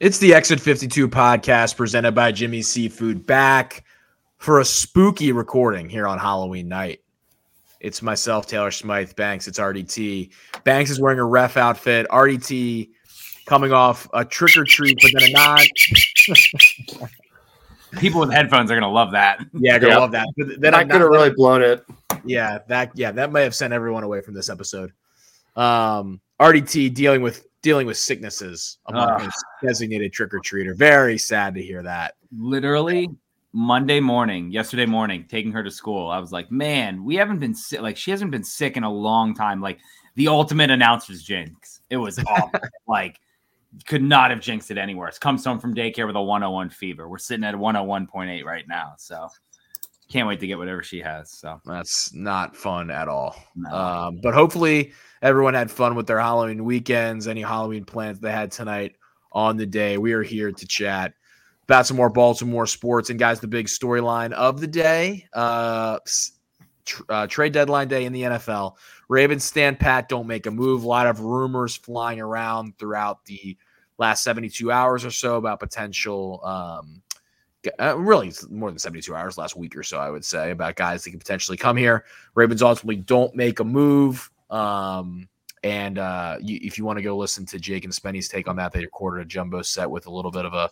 It's the Exit 52 podcast presented by Jimmy Seafood back for a spooky recording here on Halloween night. It's myself, Taylor Smyth, Banks. It's RDT. Banks is wearing a ref outfit. RDT coming off a trick or treat, but then a non. People with headphones are gonna love that. Yeah, gonna Yep. love that. But then I could have really blown it. yeah, that yeah, that may have sent everyone away from this episode. Um, RDT dealing with dealing with sicknesses among Ugh. his designated trick or treater. Very sad to hear that. Literally Monday morning, yesterday morning, taking her to school. I was like, man, we haven't been sick. Like she hasn't been sick in a long time. Like the ultimate announcer's jinx. It was awful. like could not have jinxed it any worse. Comes home from daycare with a 101 fever. We're sitting at 101.8 right now. So can't wait to get whatever she has. So That's not fun at all. no. Um, but hopefully everyone had fun with their Halloween weekends, any Halloween plans they had tonight on the day. We are here to chat about some more Baltimore sports. And guys, the big storyline of the day, uh, tr- uh, trade deadline day in the NFL. Ravens stand pat, don't make a move. A lot of rumors flying around throughout the last 72 hours or so about potential um, uh, really more than 72 hours last week or so i would say about guys that could potentially come here. Ravens ultimately don't make a move um, and uh, you, if you want to go listen to jake and spenny's take on that they recorded a jumbo set with a little bit of a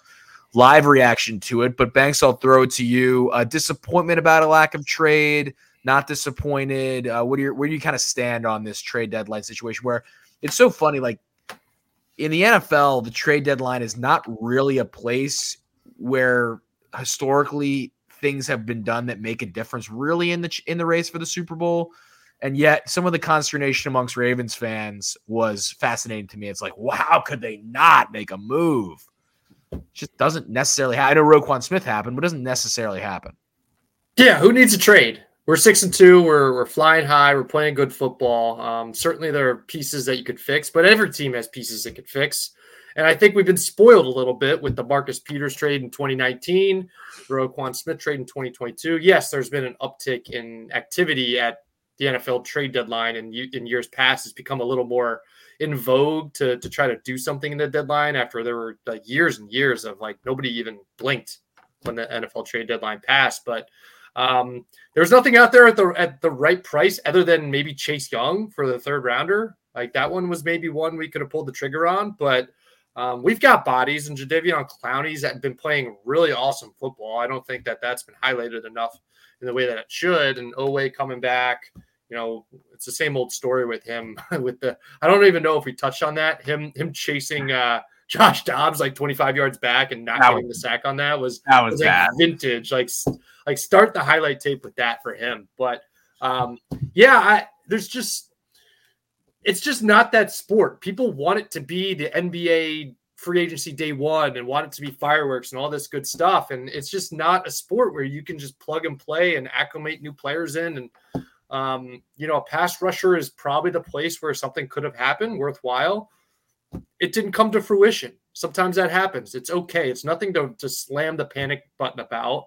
live reaction to it. But banks i'll throw it to you. Uh, disappointment about a lack of trade not disappointed uh, what do you where do you kind of stand on this trade deadline situation where it's so funny like in the NFL, the trade deadline is not really a place where historically things have been done that make a difference really in the in the race for the Super Bowl. And yet some of the consternation amongst Ravens fans was fascinating to me. It's like, wow, how could they not make a move? It just doesn't necessarily happen. I know Roquan Smith happened, but doesn't necessarily happen. Yeah, who needs a trade? We're six and two. We're we're flying high. We're playing good football. Um, certainly, there are pieces that you could fix, but every team has pieces it could fix. And I think we've been spoiled a little bit with the Marcus Peters trade in 2019, the Roquan Smith trade in 2022. Yes, there's been an uptick in activity at the NFL trade deadline, and you- in years past, it's become a little more in vogue to to try to do something in the deadline. After there were like years and years of like nobody even blinked when the NFL trade deadline passed, but um, there's nothing out there at the at the right price other than maybe Chase Young for the third rounder. Like that one was maybe one we could have pulled the trigger on, but um, we've got bodies and Jadeveon Clowney's that have been playing really awesome football. I don't think that that's been highlighted enough in the way that it should. And Oweh coming back, you know, it's the same old story with him. with the I don't even know if we touched on that. Him him chasing uh, Josh Dobbs like 25 yards back and not That getting the sack on that was that was was like bad. vintage. Like like start the highlight tape with that for him. But um, yeah, I there's just it's just not that sport. People want it to be the NBA free agency day one and want it to be fireworks and all this good stuff. And it's just not a sport where you can just plug and play and acclimate new players in. And um, you know, a pass rusher is probably the place where something could have happened worthwhile. It didn't come to fruition. Sometimes that happens. It's okay. It's nothing to, to slam the panic button about.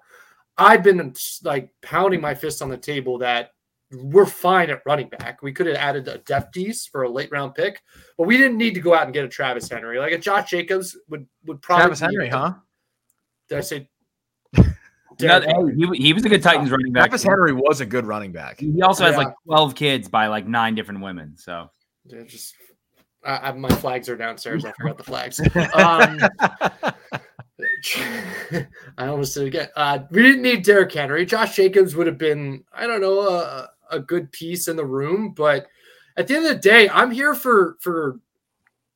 I've been like pounding my fist on the table that we're fine at running back. We could have added a Defties for a late round pick, but we didn't need to go out and get a Travis Henry. Like a Josh Jacobs would would probably Travis Henry, huh? Did I say? No, Derrick hey, Henry. he, he was a good Titans running back. Travis Henry was a good running back. He also has Yeah. like 12 kids by like nine different women. So Yeah, just I, I, my flags are downstairs. I forgot the flags. Um, I almost did it again. Uh, we didn't need Derrick Henry. Josh Jacobs would have been, I don't know, a, a good piece in the room. But at the end of the day, I'm here for for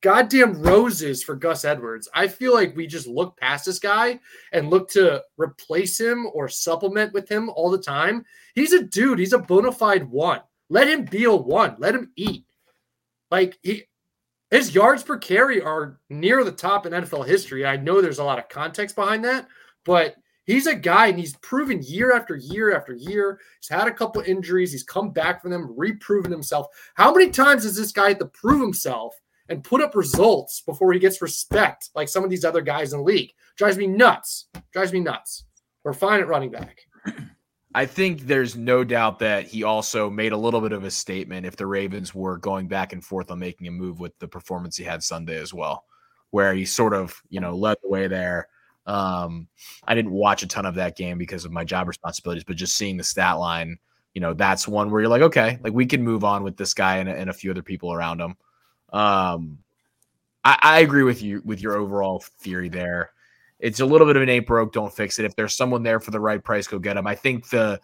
goddamn roses for Gus Edwards. I feel like we just look past this guy and look to replace him or supplement with him all the time. He's a dude. He's a bona fide one. Let him be a one. Let him eat. Like he, his yards per carry are near the top in NFL history. I know there's a lot of context behind that, but he's a guy and he's proven year after year after year. He's had a couple injuries. He's come back from them, reproven himself. How many times does this guy have to prove himself and put up results before he gets respect like some of these other guys in the league? Drives me nuts. Drives me nuts. We're fine at running back. I think there's no doubt that he also made a little bit of a statement if the Ravens were going back and forth on making a move with the performance he had Sunday as well. where he sort of you know led the way there. Um, I didn't watch a ton of that game because of my job responsibilities, but just seeing the stat line, you know, that's one where you're like, okay, like we can move on with this guy and, and a few other people around him. Um, I, I agree with you with your overall theory there. It's a little bit of an ain't broke, don't fix it. If there's someone there for the right price, go get him. I think the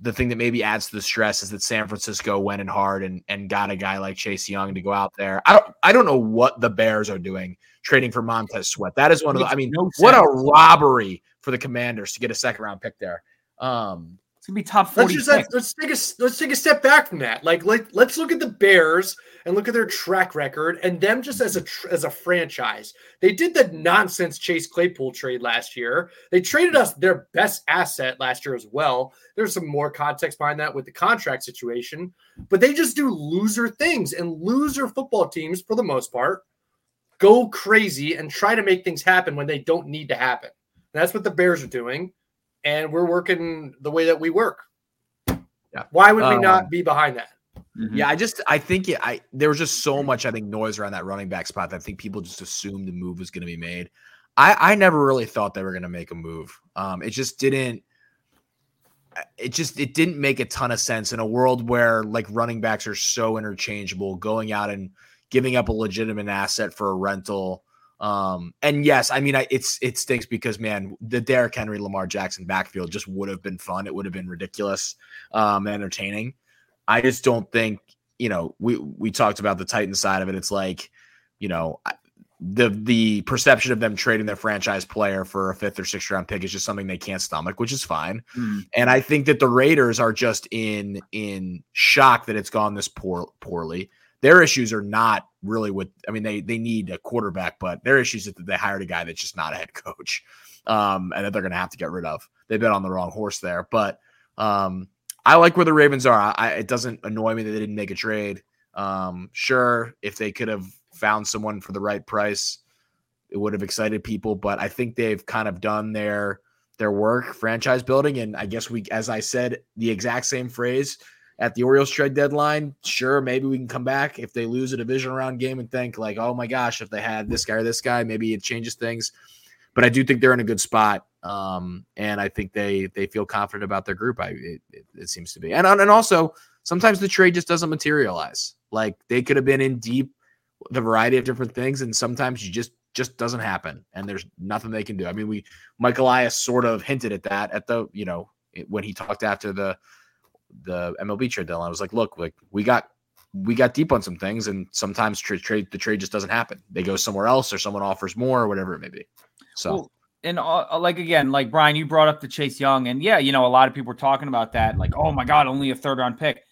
the thing that maybe adds to the stress is that San Francisco went in hard and and got a guy like Chase Young to go out there. I don't I don't know what the Bears are doing trading for Montez Sweat. That is one of the I mean, no what a robbery for the Commanders to get a second round pick there. Um it's gonna be top 40. Let's, just, let's take a let's take a step back from that. Like let, let's look at the Bears and look at their track record and them just as a as a franchise. They did the nonsense Chase Claypool trade last year. They traded us their best asset last year as well. There's some more context behind that with the contract situation, but they just do loser things and loser football teams for the most part go crazy and try to make things happen when they don't need to happen. And that's what the Bears are doing, and we're working the way that we work. Yeah. Why would we um, not be behind that? Mm-hmm. Yeah, I just I think it, I there was just so much I think noise around that running back spot that I think people just assumed the move was going to be made. I I never really thought they were going to make a move. Um, it just didn't. It just it didn't make a ton of sense in a world where like running backs are so interchangeable. Going out and giving up a legitimate asset for a rental. Um, and yes, I mean, I, it's it stinks because man, the Derrick Henry, Lamar Jackson backfield just would have been fun. It would have been ridiculous, um, entertaining. I just don't think you know we we talked about the Titan side of it. It's like you know the the perception of them trading their franchise player for a fifth or sixth round pick is just something they can't stomach, which is fine. Mm. And I think that the Raiders are just in in shock that it's gone this poor poorly. Their issues are not really with. I mean, they they need a quarterback, but their issues is that they hired a guy that's just not a head coach, um, and that they're going to have to get rid of. They bet on the wrong horse there, but um, I like where the Ravens are. I, it doesn't annoy me that they didn't make a trade. Um, sure, if they could have found someone for the right price, it would have excited people. But I think they've kind of done their their work, franchise building, and I guess we, as I said, the exact same phrase at the Orioles trade deadline. Sure, maybe we can come back if they lose a division round game and think like, oh my gosh, if they had this guy or this guy, maybe it changes things. But I do think they're in a good spot. Um, and I think they they feel confident about their group. I it, it, it seems to be, and and also sometimes the trade just doesn't materialize. Like they could have been in deep the variety of different things, and sometimes you just just doesn't happen, and there's nothing they can do. I mean, we Michael Elias sort of hinted at that at the you know when he talked after the the MLB trade deadline. I was like, look, like we got we got deep on some things, and sometimes trade trade the trade just doesn't happen. They go somewhere else, or someone offers more, or whatever it may be. So. Well, and uh, uh, like again, like Brian, you brought up the Chase Young, and yeah, you know, a lot of people were talking about that. Like, oh my God, only a third round pick.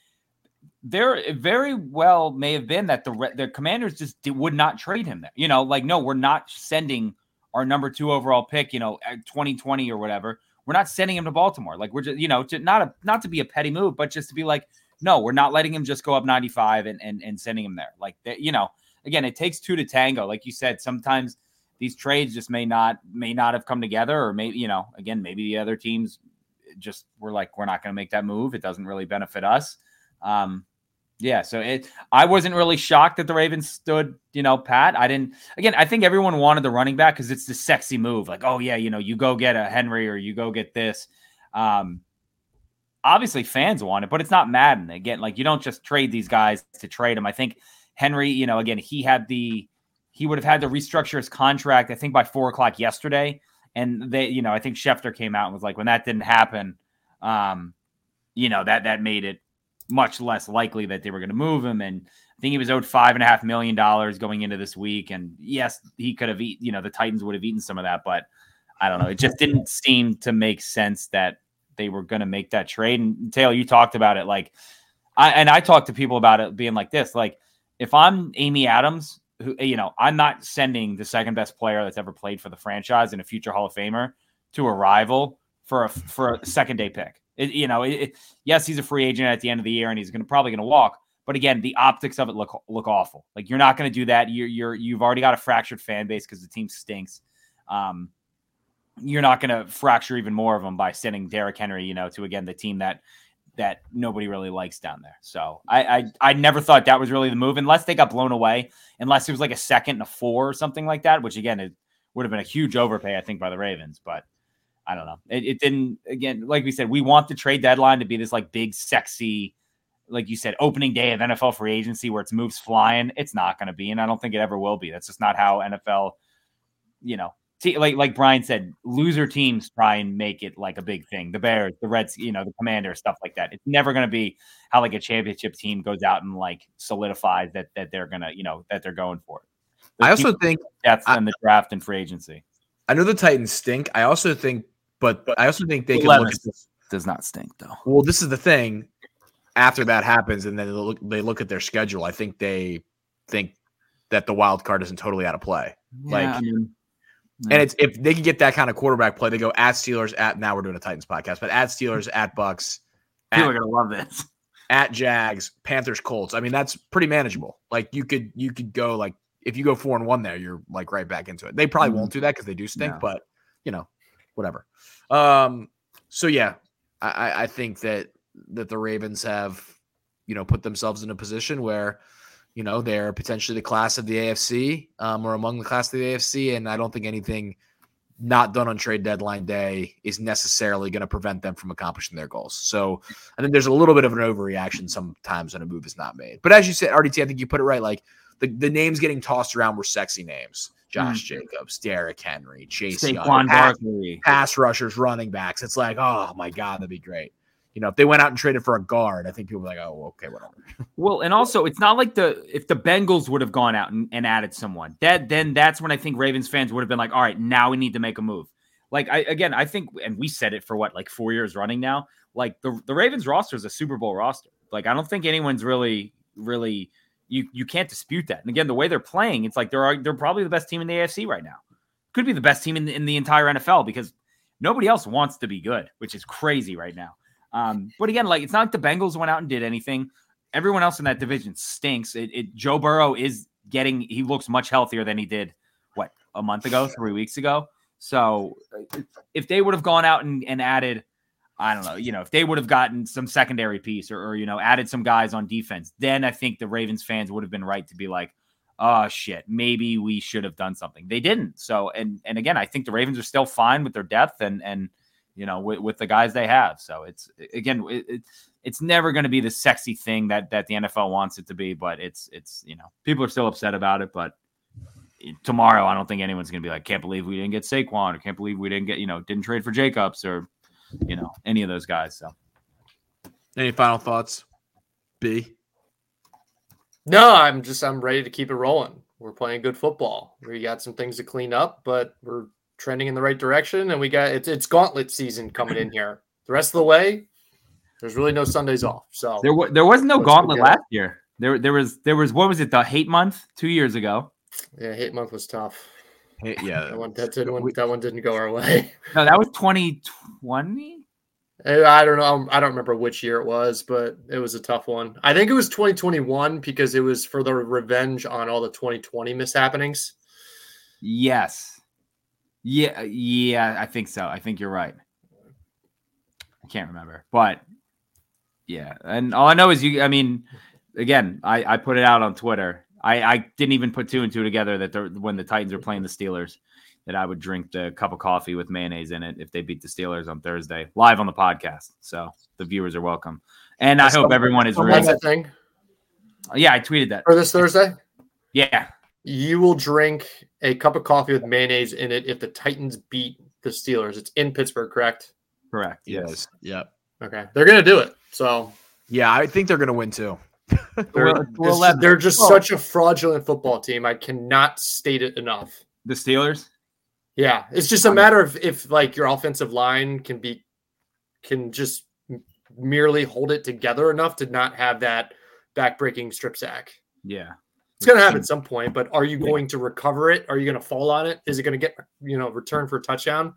There very well may have been that the the Commanders just did, would not trade him there. You know, like no, we're not sending our number two overall pick. You know, at 2020 or whatever. We're not sending him to Baltimore. Like we're just, you know, to, not a not to be a petty move, but just to be like, no, we're not letting him just go up 95 and and, and sending him there. Like, you know, again, it takes two to tango. Like you said, sometimes these trades just may not may not have come together, or maybe you know, again, maybe the other teams just were like, we're not going to make that move. It doesn't really benefit us. Um, yeah, so it I wasn't really shocked that the Ravens stood, you know, pat. I didn't again, I think everyone wanted the running back because it's the sexy move. Like, oh yeah, you know, you go get a Henry or you go get this. Um obviously fans want it, but it's not Madden. Again, like you don't just trade these guys to trade them. I think Henry, you know, again, he had the he would have had to restructure his contract, I think, by four o'clock yesterday. And they, you know, I think Schefter came out and was like, when that didn't happen, um, you know, that that made it much less likely that they were going to move him. And I think he was owed five and a half million dollars going into this week. And yes, he could have eaten, you know, the Titans would have eaten some of that, but I don't know. It just didn't seem to make sense that they were going to make that trade. And Taylor, you talked about it like I and I talked to people about it being like this, like if I'm Amy Adams who you know, I'm not sending the second best player that's ever played for the franchise and a future Hall of Famer to a rival for a for a second day pick. It, you know, it, yes, he's a free agent at the end of the year and he's going to probably going to walk. But again, the optics of it look look awful. Like you're not going to do that. You're you're you've already got a fractured fan base because the team stinks. Um, you're not going to fracture even more of them by sending Derrick Henry, you know, to again the team that that nobody really likes down there. So I, I I never thought that was really the move unless they got blown away, unless it was like a second and a four or something like that, which again it would have been a huge overpay, I think, by the Ravens. But I don't know. It, it didn't again, like we said, we want the trade deadline to be this like big, sexy, like you said, opening day of NFL free agency where it's moves flying. It's not gonna be, and I don't think it ever will be. That's just not how NFL, you know, like like Brian said, loser teams try and make it like a big thing. The Bears, the Reds, you know, the Commander, stuff like that. It's never going to be how like a championship team goes out and like solidifies that that they're gonna, you know, that they're going for it. I also think that's in the draft and free agency. I know the Titans stink. I also think, but, but I also think they can look at this. Does not stink though. Well, this is the thing. After that happens, and then they look, they look at their schedule. I think they think that the wild card isn't totally out of play. Yeah, like. I mean, and it's if they can get that kind of quarterback play, they go at Steelers, at now we're doing a Titans podcast, but at Steelers, at Bucks, people at, are gonna love this. At Jags, Panthers, Colts. I mean, that's pretty manageable. Like you could you could go like if you go four and one there, you're like right back into it. They probably mm-hmm. won't do that because they do stink, no. but you know, whatever. Um, so yeah, I, I think that that the Ravens have, you know, put themselves in a position where you know, they're potentially the class of the AFC um, or among the class of the AFC. And I don't think anything not done on trade deadline day is necessarily going to prevent them from accomplishing their goals. So I think there's a little bit of an overreaction sometimes when a move is not made. But as you said, RDT, I think you put it right. Like the, the names getting tossed around were sexy names. Josh mm. Jacobs, Derrick Henry, Chase Young, pass, pass rushers, running backs. It's like, oh my God, that'd be great you know, if they went out and traded for a guard, I think people were like, oh, okay, whatever. Well, and also it's not like the if the Bengals would have gone out and, and added someone, that then that's when I think Ravens fans would have been like, all right, now we need to make a move. Like I again, I think, and we said it for what like four years running now. Like the the Ravens roster is a Super Bowl roster. Like I don't think anyone's really really you you can't dispute that. And again, the way they're playing, it's like they're they're probably the best team in the AFC right now. Could be the best team in the, in the entire NFL because nobody else wants to be good, which is crazy right now. Um, but again, like it's not like the Bengals went out and did anything. Everyone else in that division stinks. It, it Joe Burrow is getting he looks much healthier than he did what a month ago, three weeks ago. So if they would have gone out and, and added, I don't know, you know, if they would have gotten some secondary piece or, or, you know, added some guys on defense, then I think the Ravens fans would have been right to be like, oh shit, maybe we should have done something. They didn't. So and and again, I think the Ravens are still fine with their depth and and you know, with, with the guys they have. So it's again, it, it it's never going to be the sexy thing that that the NFL wants it to be, but it's it's you know, people are still upset about it, but eh, tomorrow I don't think anyone's going to be like, can't believe we didn't get Saquon or can't believe we didn't get, you know, didn't trade for Jacobs or you know, any of those guys. So any final thoughts? B. No, I'm just I'm ready to keep it rolling. We're playing good football. We got some things to clean up, but we're trending in the right direction, and we got it's it's gauntlet season coming in here. The rest of the way, there's really no Sundays off. So there was there was no gauntlet last year. There there was there was what was it the hate month two years ago? Yeah, hate month was tough. yeah, that one that didn't that one didn't go our way. No, that was 2020. I don't know. Um, I don't remember which year it was, but it was a tough one. I think it was 2021 because it was for the revenge on all the 2020 mishappenings. Yes. Yeah, yeah, I think so. I think you're right. I can't remember, but yeah, and all I know is you. I mean, again, I I put it out on Twitter. I I didn't even put two and two together that when the Titans are playing the Steelers, that I would drink the cup of coffee with mayonnaise in it if they beat the Steelers on Thursday live on the podcast. So the viewers are welcome, and I hope everyone is ready. That thing. Yeah, I tweeted that for this Thursday. Yeah, you will drink a cup of coffee with mayonnaise in it if the Titans beat the Steelers. It's in Pittsburgh, correct? Correct. Yes. Yep. Okay. They're going to do it. So, yeah, I think they're going to win too. they're, we'll they're just oh. such a fraudulent football team. I cannot state it enough. The Steelers? Yeah. It's just a matter of if like your offensive line can be can just merely hold it together enough to not have that backbreaking strip sack. Yeah. It's going to happen at some point, but are you going to recover it? Are you going to fall on it? Is it going to get, you know, return for a touchdown?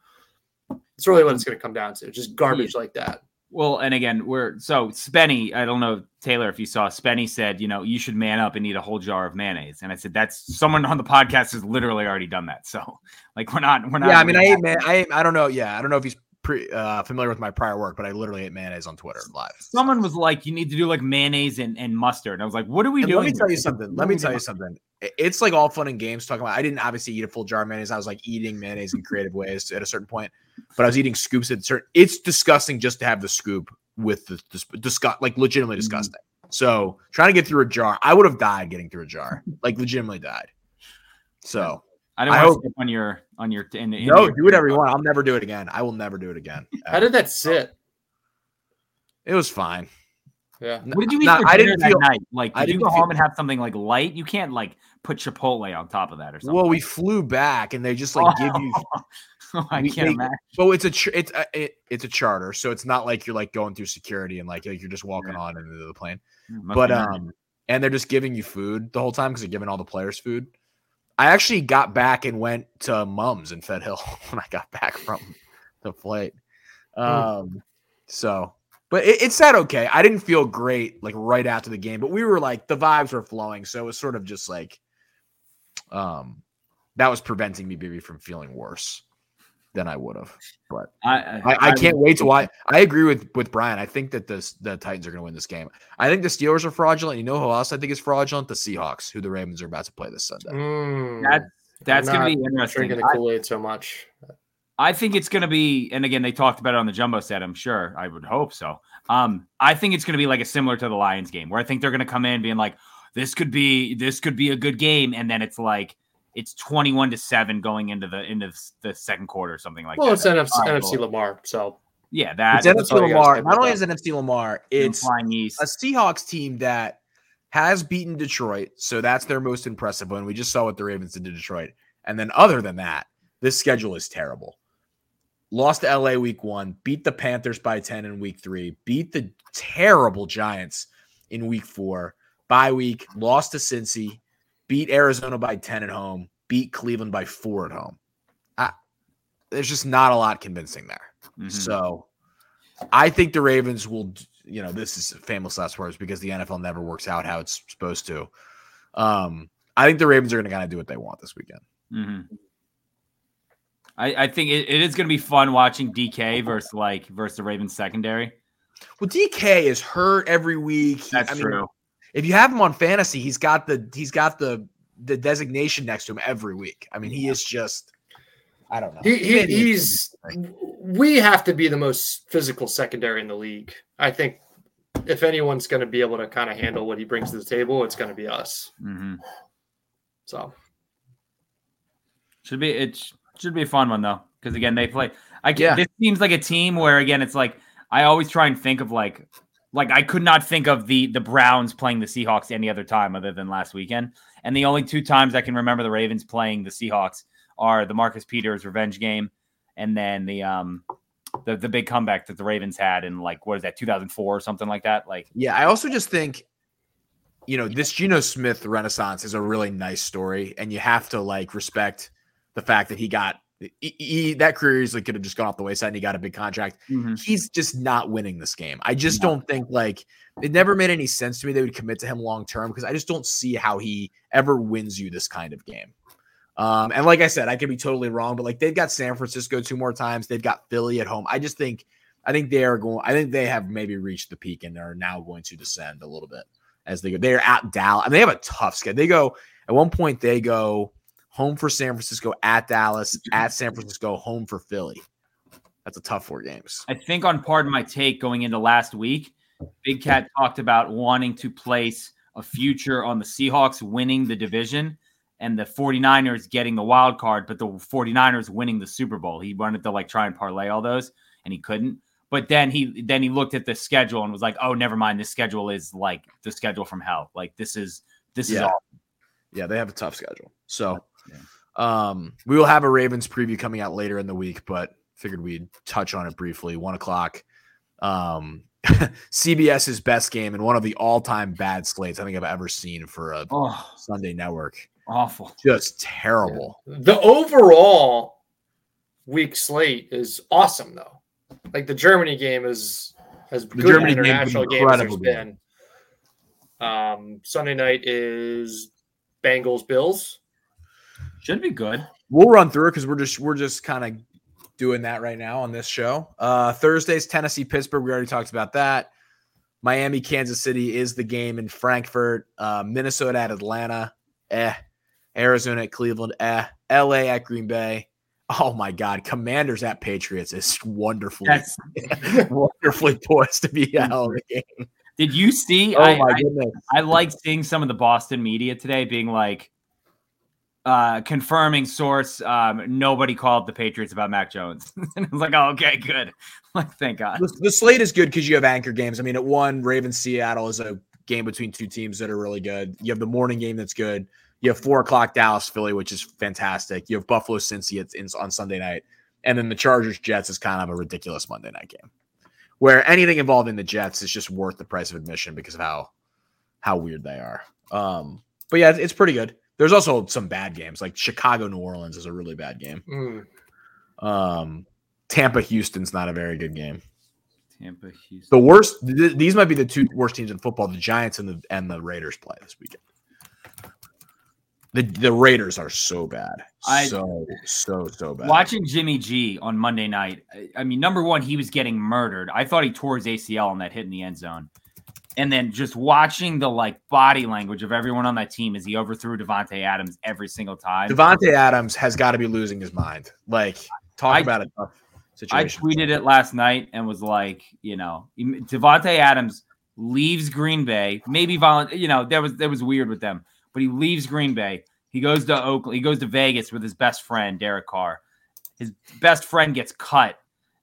It's really what it's going to come down to. Just garbage yeah. like that. Well, and again, we're so Spenny. I don't know Taylor if you saw. Spenny said, you know, you should man up and eat a whole jar of mayonnaise. And I said, that's someone on the podcast has literally already done that. So, like, we're not, we're not. Yeah, I mean, I ate man. I I don't know. Yeah, I don't know if he's pre, uh, familiar with my prior work, but I literally ate mayonnaise on Twitter live. Someone was like, "You need to do like mayonnaise and, and mustard." And I was like, "What are we And doing?" let me tell you something. Let me tell you something. It's like all fun and games talking about. I didn't obviously eat a full jar of mayonnaise. I was like eating mayonnaise in creative ways at a certain point, but I was eating scoops at certain. It's disgusting just to have the scoop with the, the disgust, like legitimately Mhm. disgusting. So trying to get through a jar, I would have died getting through a jar, like legitimately died. So I didn't I want hope- to on your on your in, in no, your- do whatever you want. I'll never do it again. I will never do it again. How did that sit? It was fine. Yeah. What did you eat not- for I dinner didn't that feel. night? Like, did you didn't go feel- home and have something like light? You can't like put Chipotle on top of that or something. Well, we flew back, and they just like give you I we- can't they- imagine. So it's a it's a it, it's a charter, so it's not like you're like going through security and like, like you're just walking Yeah. on into the plane. But be nice. um, and they're just giving you food the whole time because they're giving all the players food. I actually got back and went to Mums in Fed Hill when I got back from the flight. Um, so, but it, it said okay. I didn't feel great like right after the game, but we were like the vibes were flowing, so it was sort of just like, um, that was preventing me maybe from feeling worse than I would have. But I, I, I can't wait to watch. I agree with with Brian. I think that the the Titans are going to win this game. I think the Steelers are fraudulent. You know who else I think is fraudulent? The Seahawks, who the Ravens are about to play this Sunday. Mm, That's that's gonna be interesting. drinking the Kool Aid so much. I think it's going to be, and again, they talked about it on the jumbo set. I'm sure. I would hope so. Um, I think it's going to be like a similar to the Lions game, where I think they're going to come in being like, "This could be, this could be a good game," and then it's like it's 21 to seven going into the into the second quarter, or something like Well, that. Well, it's NFC, That's NFC Lamar, so yeah, that It's that's NFC all you gotta Lamar. Not only is it NFC Lamar, it's it's east. a Seahawks team that has beaten Detroit, so that's their most impressive one. We just saw what the Ravens did to Detroit, and then other than that, this schedule is terrible. Lost to LA week one, beat the Panthers by 10 in week three, beat the terrible Giants in week four, bye week, lost to Cincy, beat Arizona by 10 at home, beat Cleveland by four at home. I, there's just not a lot convincing there. Mhm. So I think the Ravens will, you know, this is famous last words because the NFL never works out how it's supposed to. Um, I think the Ravens are going to kind of do what they want this weekend. Mhm. I, I think it, it is going to be fun watching DK versus like versus the Ravens secondary. Well, DK is hurt every week. That's I mean, true. If you have him on fantasy, he's got the he's got the the designation next to him every week. I mean, he is just I don't know. he, he, Maybe he's. We have to be the most physical secondary in the league. I think if anyone's going to be able to kind of handle what he brings to the table, it's going to be us. hmm So Should be it should be a fun one though, because again they play. I Yeah. this seems like a team where again it's like I always try and think of like like I could not think of the the Browns playing the Seahawks any other time other than last weekend, and the only two times I can remember the Ravens playing the Seahawks are the Marcus Peters revenge game, and then the um the the big comeback that the Ravens had in like what is that 2004 or something like that. Like Yeah, I also just think, you know, this Geno Smith renaissance is a really nice story, and you have to like respect the fact that he got he, he- that career easily could have just gone off the wayside, and he got a big contract. He's just not winning this game. I just No. don't think like it never made any sense to me they would commit to him long term because I just don't see how he ever wins you this kind of game. Um, and like I said, I could be totally wrong, but like they've got San Francisco two more times, they've got Philly at home. I just think I think they are going. I think they have maybe reached the peak and are now going to descend a little bit as they go. They're at Dallas. I mean, they have a tough schedule. They go at one point. They go home for San Francisco, at Dallas, at San Francisco, home for Philly. That's a tough four games. I think on part of my take going into last week, Big Cat talked about wanting to place a future on the Seahawks winning the division and the 49ers getting the wild card, but the 49ers winning the Super Bowl. He wanted to like try and parlay all those and he couldn't. But then he then he looked at the schedule and was like, "Oh, never mind. This schedule is like the schedule from hell. Like this is this is all Yeah, they have a tough schedule. So, Yeah. um, we will have a Ravens preview coming out later in the week, but figured we'd touch on it briefly. One o'clock. Um, CBS's best game and one of the all-time bad slates I think I've ever seen for a oh, Sunday network. awful. Just terrible. the overall week slate is awesome, though. Like the Germany game is as good Germany an international game as there's game. been. Um, Sunday night is Bengals Bills. Should be good. We'll run through it because we're just we're just kind of doing that right now on this show. Uh, Thursday's Tennessee Pittsburgh. We already talked about that. Miami Kansas City is the game in Frankfurt. Uh, Minnesota at Atlanta. Eh. Arizona at Cleveland. Eh. LA at Green Bay. Oh my God. Commanders at Patriots is wonderfully, That's wonderfully poised to be a hell of a game. Did you see? Oh I, my I, goodness. I like seeing some of the Boston media today being like, uh, confirming source. Um, nobody called the Patriots about Mac Jones. and I was like, oh, okay, good. Like, thank God. The, the slate is good because you have anchor games. I mean, at one, Ravens Seattle is a game between two teams that are really good. You have the morning game that's good. You have four o'clock Dallas Philly, which is fantastic. You have Buffalo Cincy on Sunday night, and then the Chargers Jets is kind of a ridiculous Monday night game, where anything involving the Jets is just worth the price of admission because of how how weird they are. Um, but yeah, it's pretty good. There's also some bad games, like Chicago New Orleans is a really bad game. Mm. Um, Tampa Houston's not a very good game. Tampa, Houston. The worst. Th- these might be the two worst teams in football. The Giants and the and the Raiders play this weekend. The the Raiders are so bad, I- so so so bad. Watching Jimmy G on Monday night, I- I mean, number one, he was getting murdered. I thought he tore his ACL on that hit in the end zone. And then just watching the like body language of everyone on that team as he overthrew Davante Adams every single time. Davante Adams has got to be losing his mind. Like talk I- about a tough I tweeted it last night and was like, you know, Davante Adams leaves Green Bay. Maybe volun, you know, that was that was weird with them, but he leaves Green Bay. He goes to Oakland. He goes to Vegas with his best friend Derek Carr. His best friend gets cut,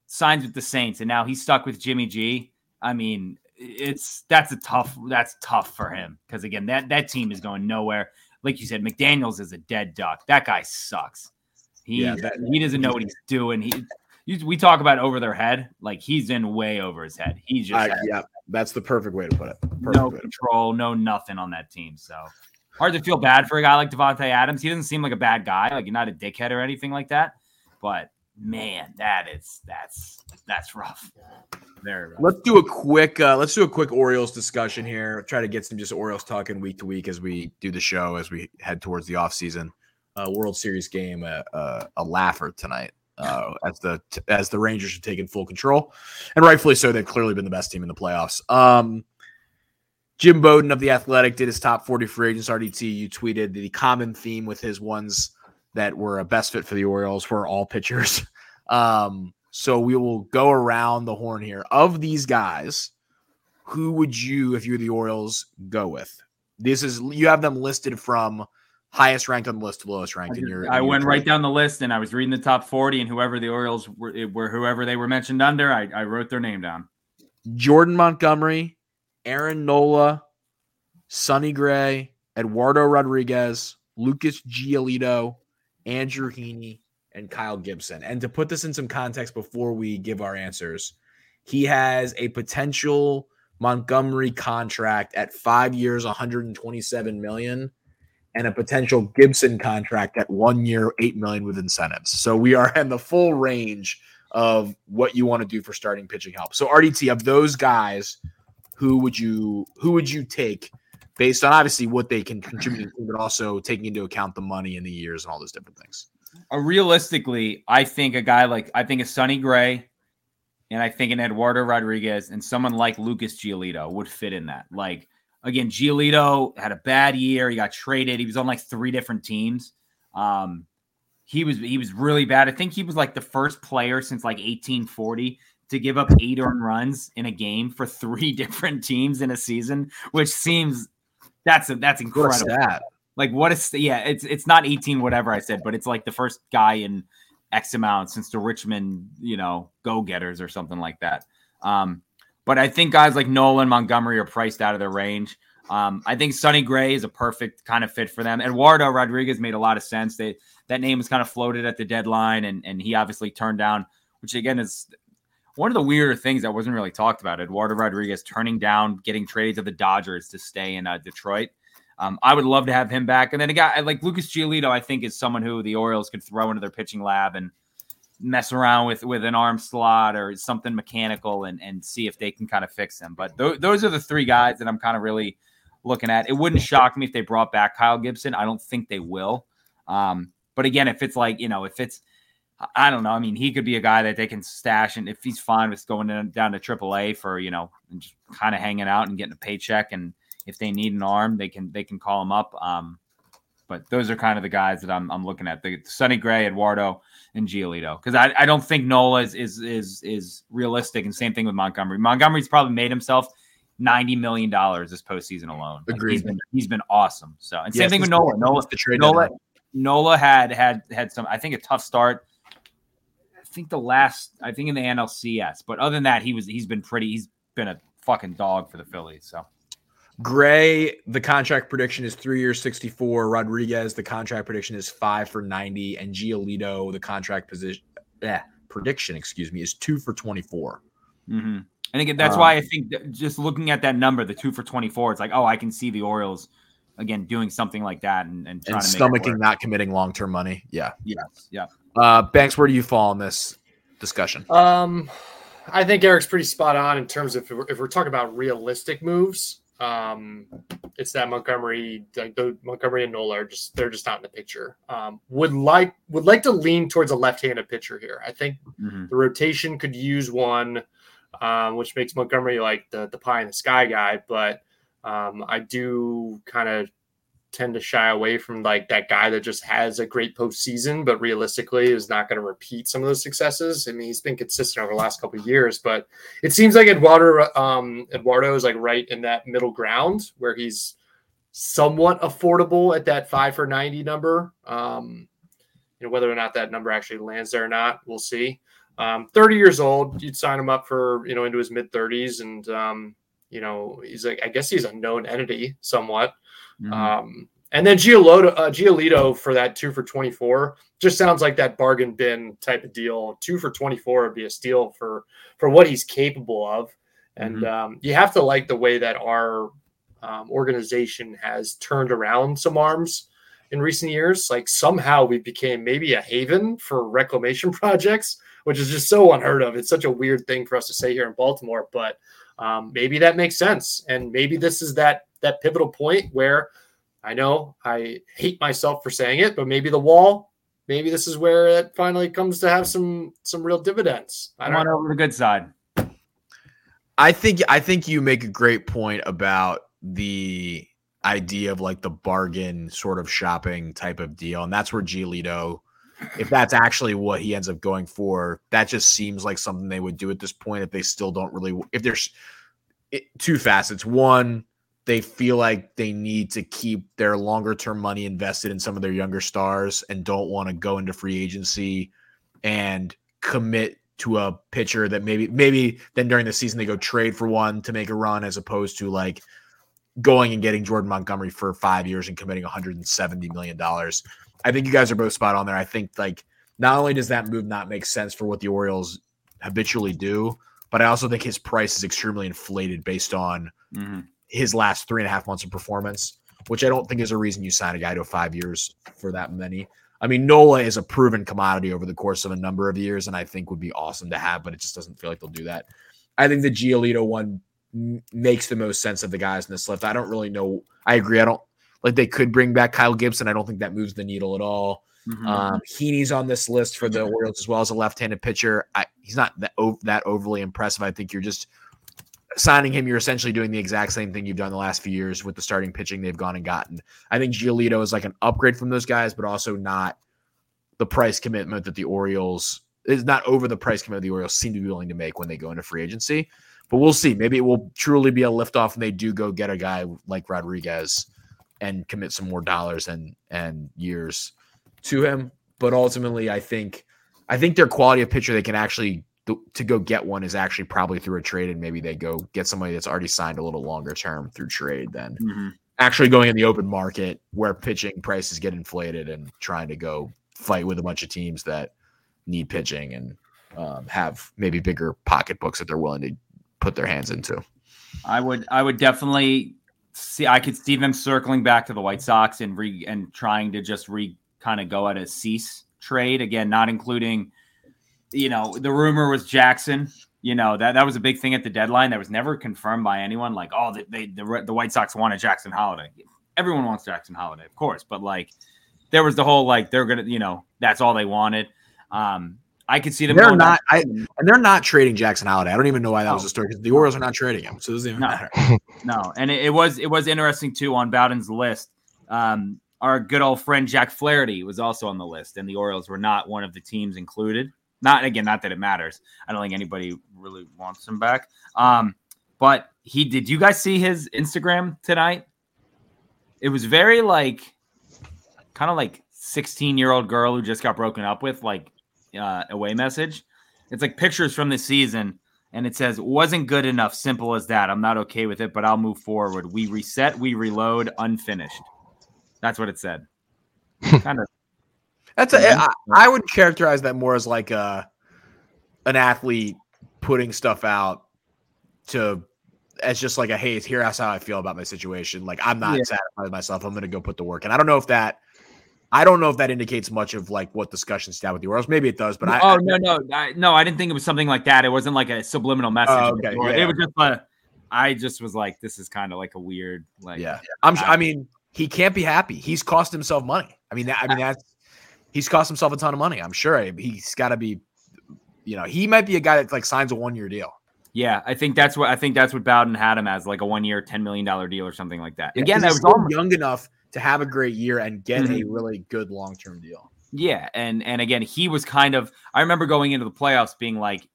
signs with the Saints, and now he's stuck with Jimmy G. I mean, it's that's a tough that's tough for him because again, that that team is going nowhere. Like you said, McDaniels is a dead duck. That guy sucks. He Yeah, that- he doesn't know what he's doing. He you, we talk about over their head, like he's in way over his head. He just I- yeah, that's the perfect way to put it. Perfect no control, no nothing on that team. So hard to feel bad for a guy like Davante Adams. He doesn't seem like a bad guy, like you're not a dickhead or anything like that. But man, that is that's that's rough. Rough. Let's do a quick uh, let's do a quick Orioles discussion here. Try to get some just Orioles talking week to week as we do the show as we head towards the offseason. Uh, World Series game uh, uh, a laugher tonight uh, as the as the Rangers have taken full control, and rightfully so. They've clearly been the best team in the playoffs. Um, Jim Bowden of the Athletic did his top forty free agents RDT. You tweeted the common theme with his ones that were a best fit for the Orioles were all pitchers. Um, so we will go around the horn here. Of these guys, who would you, if you're the Orioles, go with? This is you have them listed from highest ranked on the list to lowest ranked in your. in I your went right down the list and I was reading the top 40 and whoever the Orioles were, it were whoever they were mentioned under, I, I wrote their name down. Jordan Montgomery, Aaron Nola, Sonny Gray, Eduardo Rodriguez, Lucas Giolito, Andrew Heaney, and Kyle Gibson. And to put this in some context before we give our answers, he has a potential Montgomery contract at five years, 127 million, and a potential Gibson contract at one year, eight million with incentives. So we are in the full range of what you want to do for starting pitching help. So RDT of those guys, who would you who would you take based on obviously what they can contribute, but also taking into account the money and the years and all those different things. Uh, realistically, I think a guy like I think a Sonny Gray and I think an Eduardo Rodriguez and someone like Lucas Giolito would fit in that. Like again, Giolito had a bad year. He got traded. He was on like three different teams. Um, he was he was really bad. I think he was like the first player since like 1840 to give up eight earned runs in a game for three different teams in a season, which seems that's a, that's incredible. stat. Like what is yeah, it's it's not 18 whatever I said, but it's like the first guy in X amount since the Richmond, you know, go-getters or something like that. Um, but I think guys like Nolan Montgomery are priced out of their range. Um, I think Sonny Gray is a perfect kind of fit for them. Eduardo Rodriguez made a lot of sense. They that name was kind of floated at the deadline, and and he obviously turned down, which again is one of the weirder things that wasn't really talked about. Eduardo Rodriguez turning down getting traded to the Dodgers to stay in uh, Detroit. Um, I would love to have him back. And then a guy like Lucas Giolito, I think, is someone who the Orioles could throw into their pitching lab and mess around with with an arm slot or something mechanical and and see if they can kind of fix him. But th- those are the three guys that I'm kind of really looking at. It wouldn't shock me if they brought back Kyle Gibson. I don't think they will. Um, but again, if it's like you know, if it's I don't know. I mean, he could be a guy that they can stash, and if he's fine with going down to AAA for you know, and just kind of hanging out and getting a paycheck, and if they need an arm, they can they can call him up. Um, but those are kind of the guys that I'm I'm looking at: the Sonny Gray, Eduardo, and Giolito. Because I, I don't think Nola is, is is is realistic, and same thing with Montgomery. Montgomery's probably made himself ninety million dollars this postseason alone. Like Agreed. he's been he's been awesome. So and same Yes, thing with Nola. Nola the trade Nola. Nola had had had some. I think a tough start. I think the last. I think in the NLCS, but other than that, he was he's been pretty. He's been a fucking dog for the Phillies. So Gray, the contract prediction is three years, 64. Rodriguez, the contract prediction is five for 90. And Giolito, the contract position, yeah, prediction, excuse me, is two for 24. hmm I think that's Um, why I think that just looking at that number, the two for twenty four, it's like, oh, I can see the Orioles again doing something like that and, and trying And to make it stomaching work. not committing long term money. Yeah. Yes, yeah. Uh, Banks, where do you fall in this discussion? Um, I think Eric's pretty spot on in terms of if we're, if we're talking about realistic moves. Um, it's that Montgomery, like the Montgomery and Nola are just they're just not in the picture. Um, would like would like to lean towards a left-handed pitcher here. I think hmm the rotation could use one, um, which makes Montgomery like the the pie in the sky guy. But um, I do kind of tend to shy away from like that guy that just has a great postseason, but realistically is not going to repeat some of those successes. I mean, he's been consistent over the last couple of years, but it seems like Eduardo um, Eduardo is like right in that middle ground where he's somewhat affordable at that five for ninety number. Um, you know, whether or not that number actually lands there or not, we'll see. Um, 30 years old, you'd sign him up for, you know, into his mid 30s. And, um, you know, he's like, I guess he's a known entity somewhat. Mhm. Um, and then Giolito, uh, Giolito for that two for 24 just sounds like that bargain bin type of deal. Two for 24 would be a steal for, for what he's capable of. And um, you have to like the way that our um, organization has turned around some arms in recent years. Like somehow we became maybe a haven for reclamation projects, which is just so unheard of. It's such a weird thing for us to say here in Baltimore, but um, maybe that makes sense. And maybe this is that that pivotal point where I know I hate myself for saying it, but maybe the wall, maybe this is where it finally comes to have some some real dividends. I Come don't know. over the good side. I think I think you make a great point about the idea of like the bargain sort of shopping type of deal, and that's where Giolito, if that's actually what he ends up going for, that just seems like something they would do at this point if they still don't really if there's it, two facets. One, they feel like they need to keep their longer term money invested in some of their younger stars and don't want to go into free agency and commit to a pitcher that maybe maybe then during the season they go trade for one to make a run as opposed to like going and getting Jordan Montgomery for 5 years and committing 170 million dollars. I think you guys are both spot on there. I think like not only does that move not make sense for what the Orioles habitually do, but I also think his price is extremely inflated based on Mhm. His last three and a half months of performance, which I don't think is a reason you sign a guy to five years for that many. I mean, Nola is a proven commodity over the course of a number of years, and I think would be awesome to have, but it just doesn't feel like they'll do that. I think the Giolito one m- makes the most sense of the guys in this list. I don't really know. I agree. I don't like they could bring back Kyle Gibson. I don't think that moves the needle at all. Mhm. Um, Heaney's on this list for the Orioles as well as a left-handed pitcher. I, he's not that, that overly impressive. I think you're just signing him. You're essentially doing the exact same thing you've done the last few years with the starting pitching they've gone and gotten. I think Giolito is like an upgrade from those guys, but also not the price commitment that the Orioles is not over the price commitment the Orioles seem to be willing to make when they go into free agency. But we'll see. Maybe it will truly be a liftoff and they do go get a guy like Rodriguez and commit some more dollars and and years to him. But ultimately, I think I think their quality of pitcher they can actually to go get one is actually probably through a trade, and maybe they go get somebody that's already signed a little longer term through trade than Mhm. actually going in the open market where pitching prices get inflated and trying to go fight with a bunch of teams that need pitching and um, have maybe bigger pocketbooks that they're willing to put their hands into. I would I would definitely see I could see them circling back to the White Sox and re and trying to just re kind of go at a Cease trade again, not including you know, the rumor was Jackson. You know, that that was a big thing at the deadline that was never confirmed by anyone like, oh, they, they the, the White Sox wanted Jackson Holliday. Everyone wants Jackson Holliday, of course, but like there was the whole like they're going to, you know, that's all they wanted. Um, I could see them. They're not. I and they're not trading Jackson Holliday. I don't even know why that was a story because the Orioles are not trading him, so it doesn't even No. matter. No, and it, it was it was interesting too on Bowden's list. Um, our good old friend Jack Flaherty was also on the list, and the Orioles were not one of the teams included. Not again, not that it matters. I don't think anybody really wants him back. Um, but he did. You guys see his Instagram tonight? It was very like, kind of like sixteen year old girl who just got broken up with, like uh, away message. It's like pictures from the season and it says wasn't good enough simple as that i'm not okay with it but i'll move forward we reset we reload unfinished that's what it said kind of That's a, mm-hmm. I, I would characterize that more as like a an athlete putting stuff out to as just like a hey, here's how I feel about my situation. Like I'm not Yeah. satisfied with myself. I'm gonna go put the work And I don't know if that I don't know if that indicates much of like what discussions had with the Orioles. Maybe it does, but I oh no no I, no i didn't think it was something like that it wasn't like a subliminal oh, message Oh, okay, yeah. it was just a, i just was like this is kind of like a weird like yeah, I'm. I- I mean, he can't be happy. He's cost himself money. I mean, that, I mean that's he's cost himself a ton of money. I'm sure he's got to be. You know, he might be a guy that like signs a one year deal. yeah i think that's what i think that's what bowden had him as like a one year 10 million dollar deal or something like that Yeah, again that was still all young enough to have a great year and get a Mhm. really good long term deal. Yeah, and and again, he was kind of. I remember going into the playoffs being like,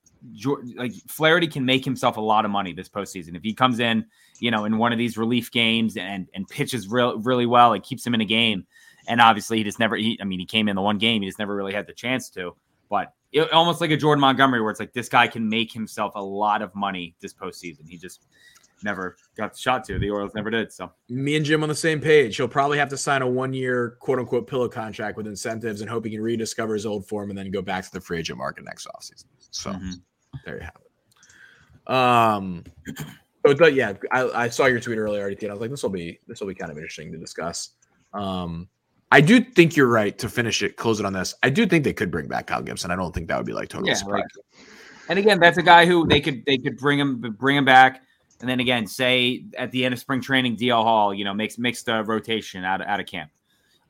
like Flaherty can make himself a lot of money this postseason if he comes in, you know, in one of these relief games and and pitches real really well, it keeps him in a game. And obviously, he just never. He, I mean, he came in the one game, he just never really had the chance to. But it, almost like a Jordan Montgomery, where it's like this guy can make himself a lot of money this postseason. He just never got the shot to. The Orioles never did. So Me and Jim on the same page. He'll probably have to sign a one year quote unquote pillow contract with incentives and hope he can rediscover his old form and then go back to the free agent market next offseason. So mhm. there you have it. Um, but, but yeah, I, I saw your tweet earlier, and I was like, this will be this will be kind of interesting to discuss. Um, I do think you're right to finish it, close it on this. I do think they could bring back Kyle Gibson. I don't think that would be like total Yeah, surprise. like- And again, that's a guy who they could they could bring him bring him back, and then again say at the end of spring training, DL Hall, you know, makes makes the rotation out of, out of camp,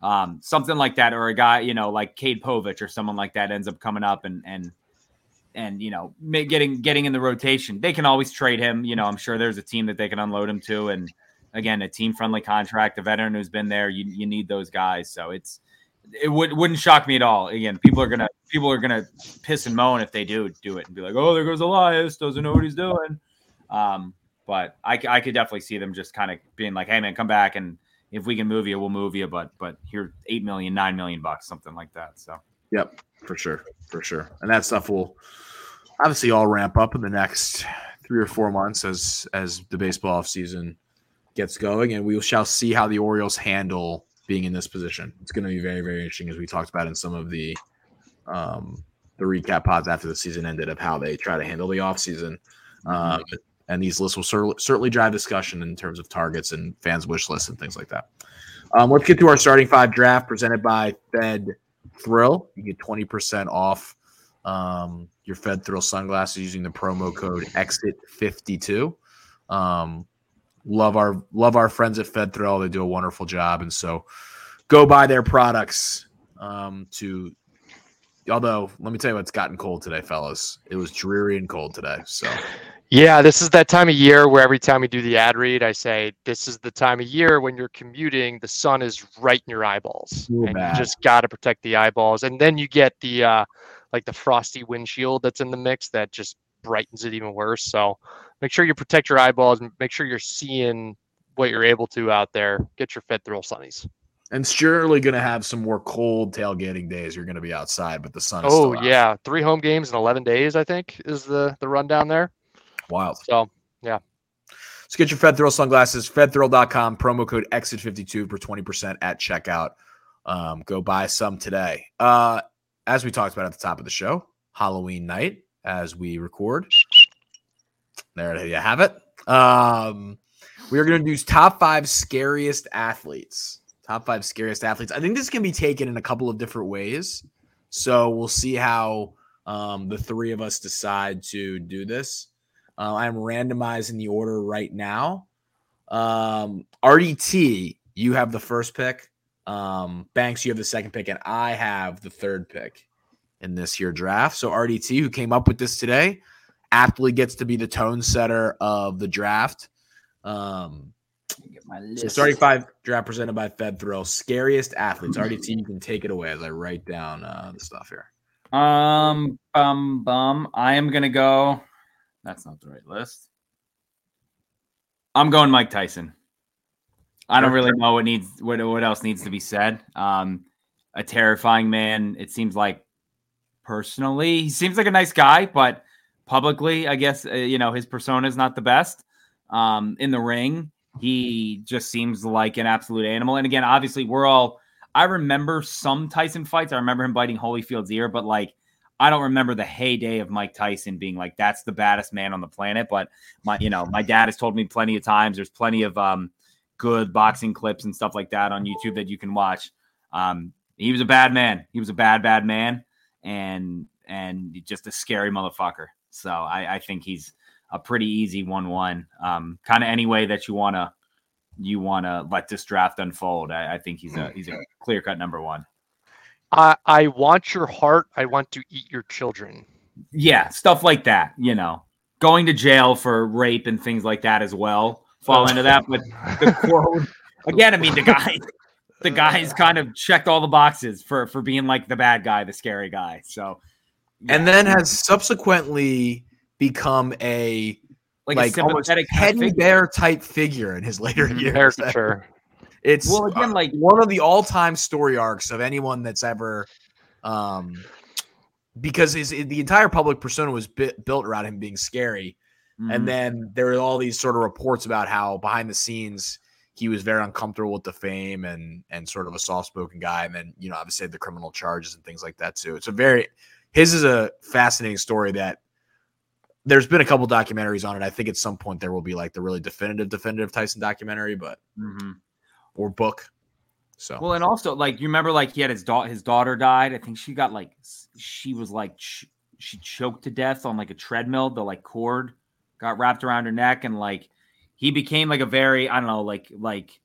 um, something like that, or a guy you know like Cade Povich or someone like that ends up coming up and and and you know getting getting in the rotation. They can always trade him. You know, I'm sure there's a team that they can unload him to, and again, a team friendly contract, a veteran who's been there. You you need those guys, so it's it would wouldn't shock me at all. Again, people are gonna people are gonna piss and moan if they do do it and be like, oh, there goes Elias, doesn't know what he's doing. Um, but I could definitely see them just kind of being like, hey man, come back and if we can move you, we'll move you. But but here, eight million, nine million bucks, something like that. So Yep, for sure, for sure. And that stuff will obviously all ramp up in the next three or four months as as the baseball offseason gets going, and we shall see how the Orioles handle being in this position. It's going to be very, very interesting, as we talked about in some of the um, the recap pods after the season ended of how they try to handle the offseason. Um, and these lists will cer- certainly drive discussion in terms of targets and fans' wish lists and things like that. Um, let's get to our starting five draft presented by Fed Thrill. You get 20% off um, your Fed Thrill sunglasses using the promo code EXIT52. Um, love our love our friends at Fed Thrill. They do a wonderful job, and so go buy their products. Um, to although let me tell you, it's gotten cold today, fellas. It was dreary and cold today. So Yeah, this is that time of year where every time we do the ad read, I say, This is the time of year when you're commuting, the sun is right in your eyeballs. Real and bad. you just got to protect the eyeballs. And then you get the, uh, like the frosty windshield that's in the mix that just brightens it even worse. So make sure you protect your eyeballs and make sure you're seeing what you're able to out there. Get your Fed Thrill Sunnies. and surely going to have some more cold tailgating days. You're going to be outside, but the sun. Is Oh, still out. yeah. Three home games in 11 days, I think, is the, the rundown there. wild. So yeah. So get your Fed Thrill sunglasses, fedthrill.com, promo code EXIT52 for 20% at checkout. Um, go buy some today. Uh, as we talked about at the top of the show, Halloween night as we record. There you have it. Um, we are going to do top five scariest athletes. Top five scariest athletes. I think this can be taken in a couple of different ways. So we'll see how um, the three of us decide to do this. Uh, I'm randomizing the order right now. Um, RDT, you have the first pick. Um, Banks, you have the second pick, and I have the third pick in this here draft. So RDT, who came up with this today, aptly gets to be the tone setter of the draft. Um, Get my so list. starting five draft presented by Fed Thrill. Scariest athletes. RDT, you can take it away as I write down uh, the stuff here. Um, bum, bum. I am gonna go. That's not the right list. I'm going Mike Tyson. I don't really know what needs what what else needs to be said. Um, a terrifying man. It seems like personally, he seems like a nice guy, but publicly, I guess uh, you know his persona is not the best. Um, in the ring, he just seems like an absolute animal. And again, obviously, we're all. I remember some Tyson fights. I remember him biting Holyfield's ear, but like I don't remember the heyday of Mike Tyson being like that's the baddest man on the planet. But my, you know, my dad has told me plenty of times. There's plenty of um, good boxing clips and stuff like that on YouTube that you can watch. Um, he was a bad man. He was a bad, bad man, and and just a scary motherfucker. So I, I think he's a pretty easy one-one. Um, kind of any way that you wanna you wanna let this draft unfold. I, I think he's a he's a clear-cut number one. I I want your heart. I want to eat your children. Yeah, stuff like that. You know, going to jail for rape and things like that as well fall into that. But the quote again, I mean, the guy, the guy's kind of checked all the boxes for for being like the bad guy, the scary guy. So, And then has subsequently become a like, like, a almost kind of teddy bear type figure in his later Mhm. years. Caricature. It's Well, again, uh, like- one of the all-time story arcs of anyone that's ever, um, because his the entire public persona was bi- built around him being scary, Mhm. and then there were all these sort of reports about how behind the scenes he was very uncomfortable with the fame and and sort of a soft-spoken guy, and then you know obviously the criminal charges and things like that too. It's a very his is a fascinating story that there's been a couple documentaries on it. I think at some point there will be like the really definitive definitive Tyson documentary, but Mhm. or book. So Well, and also like you remember, like he had his daughter. His daughter died. I think she got like she was like ch- she choked to death on like a treadmill. The like cord got wrapped around her neck, and like he became like a very I don't know like like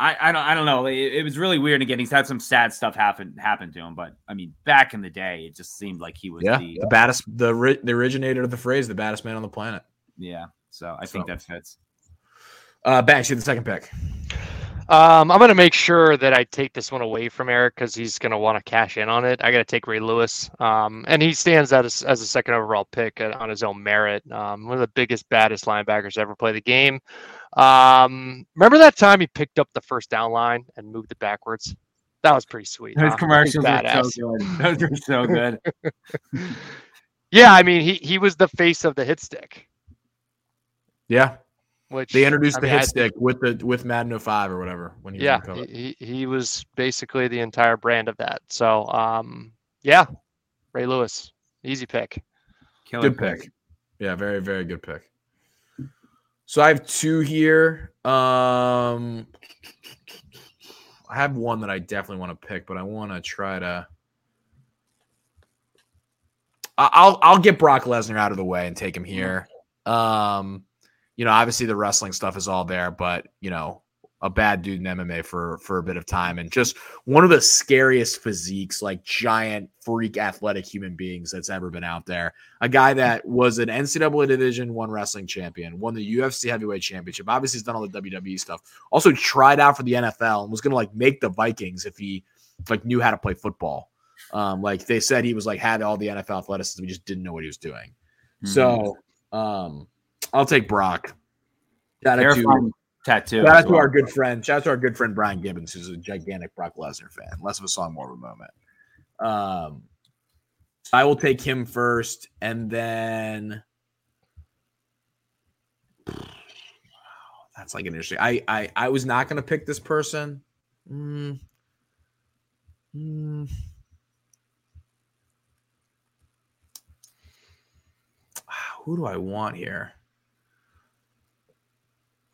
I I don't I don't know. It, it was really weird. Again, he's had some sad stuff happen happen to him, but I mean, back in the day, it just seemed like he was yeah, the the baddest, the the originator of the phrase, the baddest man on the planet. yeah. So I think So- that fits. Uh, Banks, you the second pick. Um, I'm gonna make sure that I take this one away from Eric because he's gonna want to cash in on it. I gotta take Ray Lewis, um, and he stands as as a second overall pick uh, on his own merit. Um, one of the biggest, baddest linebackers to ever play the game. Um, remember that time he picked up the first down line and moved it backwards? That was pretty sweet. Those huh? commercials are so good. Those are so good. Yeah, I mean he he was the face of the hit stick, Yeah, which they introduced I the mean, I hit stick with the with Madden 05 or whatever when he was yeah, he, he he was basically the entire brand of that. So um, yeah, Ray Lewis, easy pick. Killer Good pick. Yeah, very very good pick. So I have two here. Um, I have one that I definitely want to pick, but I want to try to. I- I'll I'll get Brock Lesnar out of the way and take him here. Um, you know, obviously the wrestling stuff is all there, but you know, a bad dude in MMA for for a bit of time and just one of the scariest physiques, like giant freak athletic human beings that's ever been out there. A guy that was an NCAA Division One wrestling champion, won the UFC Heavyweight Championship. Obviously, he's done all the WWE stuff. Also tried out for the NFL and was going to like make the Vikings if he like knew how to play football. Um, like they said, he was like had all the NFL athleticism, he just didn't know what he was doing. Mhm. So, um, I'll take Brock. Shout out to, tattoo. shout out as to well. our good friend. Shout out to our good friend Brian Gibbons, who's a gigantic Brock Lesnar fan. Less of a song, more of a moment. Um, I will take him first, and then wow, that's like an interesting. I I I was not going to pick this person. Mm. Mm. Who do I want here?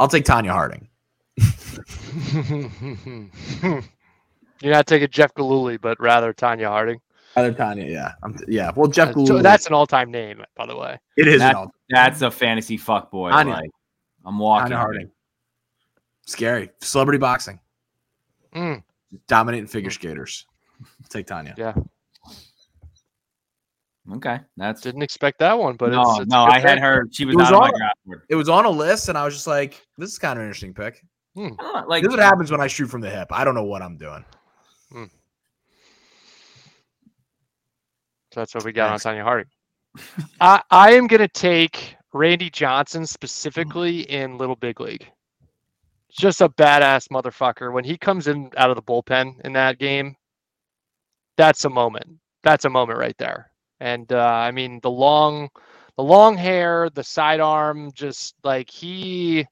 I'll take Tonya Harding. You're not taking Jeff Gillooly, but rather Tonya Harding. Other Tanya, yeah, I'm, yeah. Well, Jeff Uh, so that's an all-time name, by the way. it is That- an That's a fantasy fuck boy. Anya. Like, I'm walking. Tonya Harding. Scary celebrity boxing, Mm, dominating figure skaters. Take Tanya. Yeah. Okay, that's Didn't expect that one, but no, it's, it's no. good I had pick. her. She was, It was not on my on- draft board. It was on a list, and I was just like, "This is kind of an interesting pick." Hmm. I don't know, Like This is what happens when I shoot from the hip. I don't know what I'm doing. Hmm. So that's what we got Thanks. on Tonya Harding. I I am gonna take Randy Johnson specifically in Little Big League. Just a badass motherfucker. When he comes in out of the bullpen in that game, that's a moment. That's a moment right there. And uh, I mean the long, the long hair, the sidearm, just like he,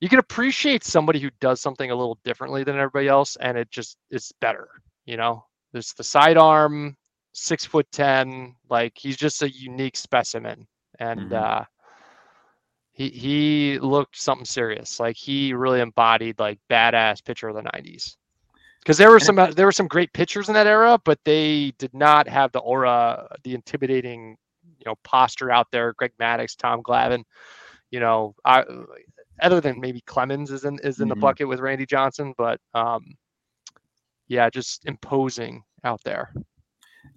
you can appreciate somebody who does something a little differently than everybody else, and it just is better. You know, there's the sidearm, six foot ten, like he's just a unique specimen, and Mhm. uh, he he looked something serious. Like he really embodied like badass pitcher of the '90s. Because there were some uh, there were some great pitchers in that era, but they did not have the aura, the intimidating, you know, posture out there. Greg Maddux, Tom Glavine, you know, I, other than maybe Clemens is in is in the Mhm. bucket with Randy Johnson, but um, yeah, just imposing out there.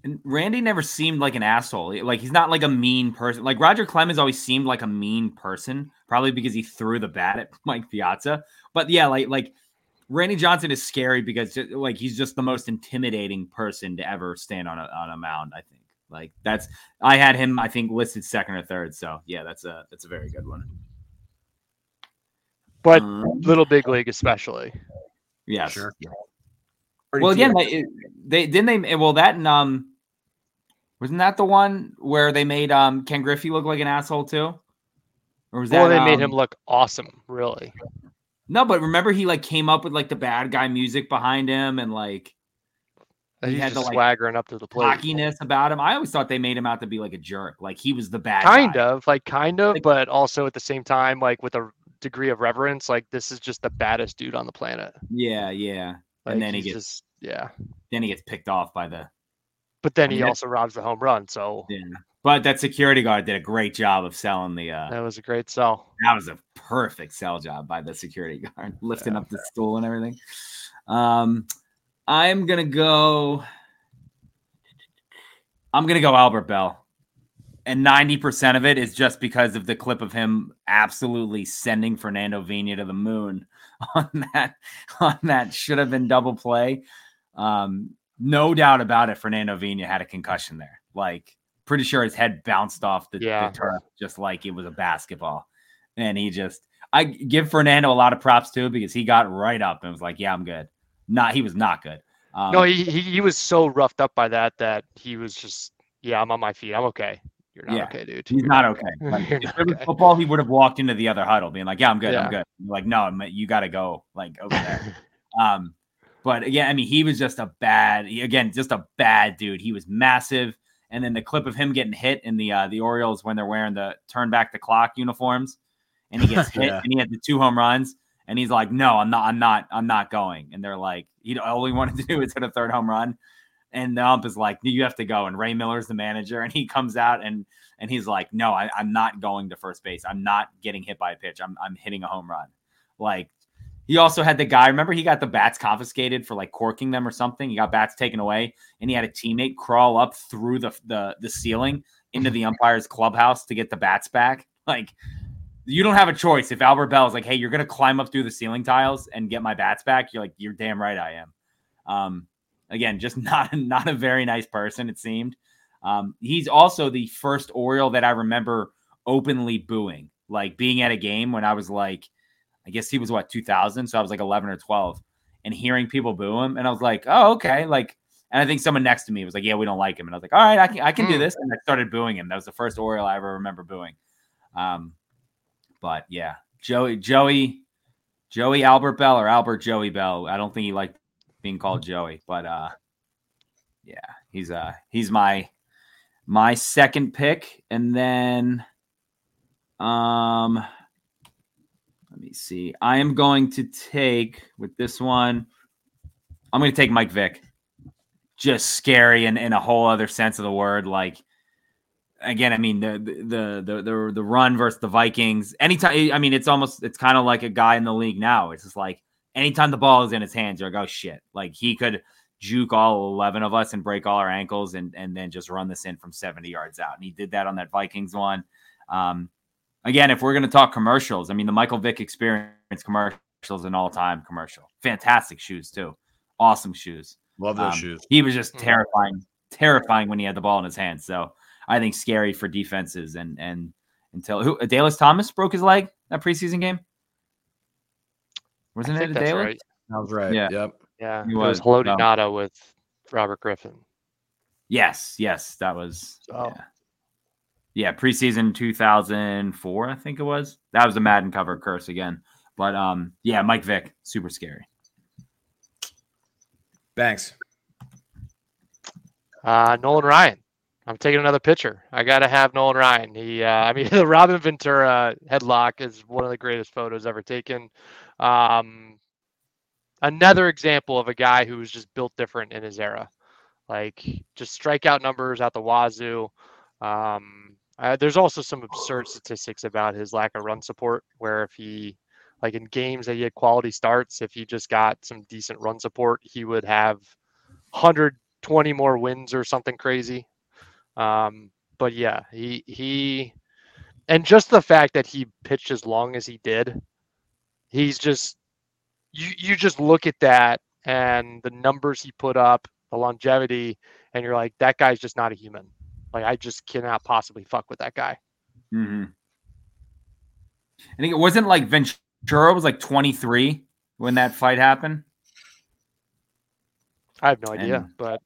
And Randy never seemed like an asshole. Like he's not like a mean person. Like Roger Clemens always seemed like a mean person, probably because he threw the bat at Mike Piazza. But yeah, like like Randy Johnson is scary because like he's just the most intimidating person to ever stand on a on a mound. I think like that's I had him I think listed second or third. So yeah, that's a that's a very good one. But Um, Little Big League, especially. Yeah, Sure. Well, again, they, they didn't they. Well, that and um, wasn't that the one where they made um Ken Griffey look like an asshole too? Or was that? Well, they made him um, look awesome, really. No, but remember he like came up with like the bad guy music behind him and like he He's had the, like, swaggering up to the plate. cockiness about him. I always thought they made him out to be like a jerk, like he was the bad kind guy. of like kind of Like- but also at the same time like with a degree of reverence like this is just the baddest dude on the planet Yeah, yeah. like, and then he gets just yeah then he gets picked off by the but then I mean, he also robs the home run so yeah. But that security guard did a great job of selling the uh that was a great sell That was a perfect sell job by the security guard, lifting up the stool and everything. Um, I'm gonna go. I'm gonna go Albert Belle, and ninety percent of it is just because of the clip of him absolutely sending Fernando Vina to the moon on that on that should have been double play. Um, no doubt about it, Fernando Vina had a concussion there. Like, pretty sure his head bounced off the, the turf just like it was a basketball and he just I give Fernando a lot of props too because he got right up and was like, "Yeah, I'm good." Not he was not good. Um, no he, he he was so roughed up by that that he was just yeah i'm on my feet i'm okay you're not Yeah. okay dude he's You're not okay. Like, You're if not it was okay. football, he would have walked into the other huddle, being like, "Yeah, I'm good. I'm good." You're like, no, man, you got to go like over there. um, but again, I mean, he was just a bad. Again, just a bad dude. He was massive. And then the clip of him getting hit in the uh, the Orioles when they're wearing the turn back the clock uniforms, and he gets hit, Yeah. and he had the two home runs, and he's like, "No, I'm not. I'm not. I'm not going." And they're like, "He all he wanted to do is hit a third home run." And the ump is like, "You have to go." And Ray Miller's the manager, and he comes out and and he's like, "No, I, I'm not going to first base. I'm not getting hit by a pitch. I'm I'm hitting a home run." Like he also had the guy. Remember, he got the bats confiscated for like corking them or something. He got bats taken away, and he had a teammate crawl up through the the the ceiling into the umpire's clubhouse to get the bats back. Like you don't have a choice. If Albert Belle is like, "Hey, you're gonna climb up through the ceiling tiles and get my bats back," you're like, "You're damn right, I am." Um, again, just not not a very nice person. It seemed. Um, he's also the first Oriole that I remember openly booing, like being at a game when I was like, I guess he was what 2000, so I was like 11 or 12, and hearing people boo him, and I was like, oh okay, like, and I think someone next to me was like, yeah, we don't like him, and I was like, all right, I can I can do Hmm. this, and I started booing him. That was the first Oriole I ever remember booing. Um, but yeah, Joey Joey Joey Albert Belle or Albert Joey Belle. I don't think he liked being called Joey, but uh, yeah, he's uh he's my my second pick, and then um, let me see. I am going to take with this one. I'm going to take Mike Vick. Just scary and in a whole other sense of the word. Like again, I mean the the the the the run versus the Vikings. Anytime, I mean, it's almost it's kind of like a guy in the league now. It's just like anytime the ball is in his hands, you're like, oh shit, like he could juke all 11 of us and break all our ankles and, and then just run this in from 70 yards out. And he did that on that Vikings one. Um, again, if we're going to talk commercials, I mean, the Michael Vick experience commercials an all time commercial. Fantastic shoes, too. Awesome shoes. Love those Um, shoes. He was just Mhm. terrifying, terrifying when he had the ball in his hands. So I think scary for defenses and and until who Adalius Thomas broke his leg that preseason game. Wasn't think it that's Dallas? right. Sounds right. Yeah. Yep. Yeah, He it was was, Haloti um, with Robert Griffin. Yes, yes, that was So- yeah. Yeah, preseason 2004, I think it was. That was the Madden cover curse again. But um yeah, Mike Vick, super scary. Thanks. Uh, Nolan Ryan. I'm taking another pitcher. I got to have Nolan Ryan. He, uh, I mean, the Robin Ventura headlock is one of the greatest photos ever taken. Um, another example of a guy who was just built different in his era. Like just strikeout numbers out the wazoo. Um, uh, there's also some absurd statistics about his lack of run support, where if he, like in games that he had quality starts, if he just got some decent run support, he would have 120 more wins or something crazy. Um, but yeah, he he, and just the fact that he pitched as long as he did, he's just you you just look at that and the numbers he put up, the longevity, and you're like, that guy's just not a human. Like I just cannot possibly fuck with that guy. hmm I think it wasn't like Ventura was like 23 when that fight happened. I have no idea, And- but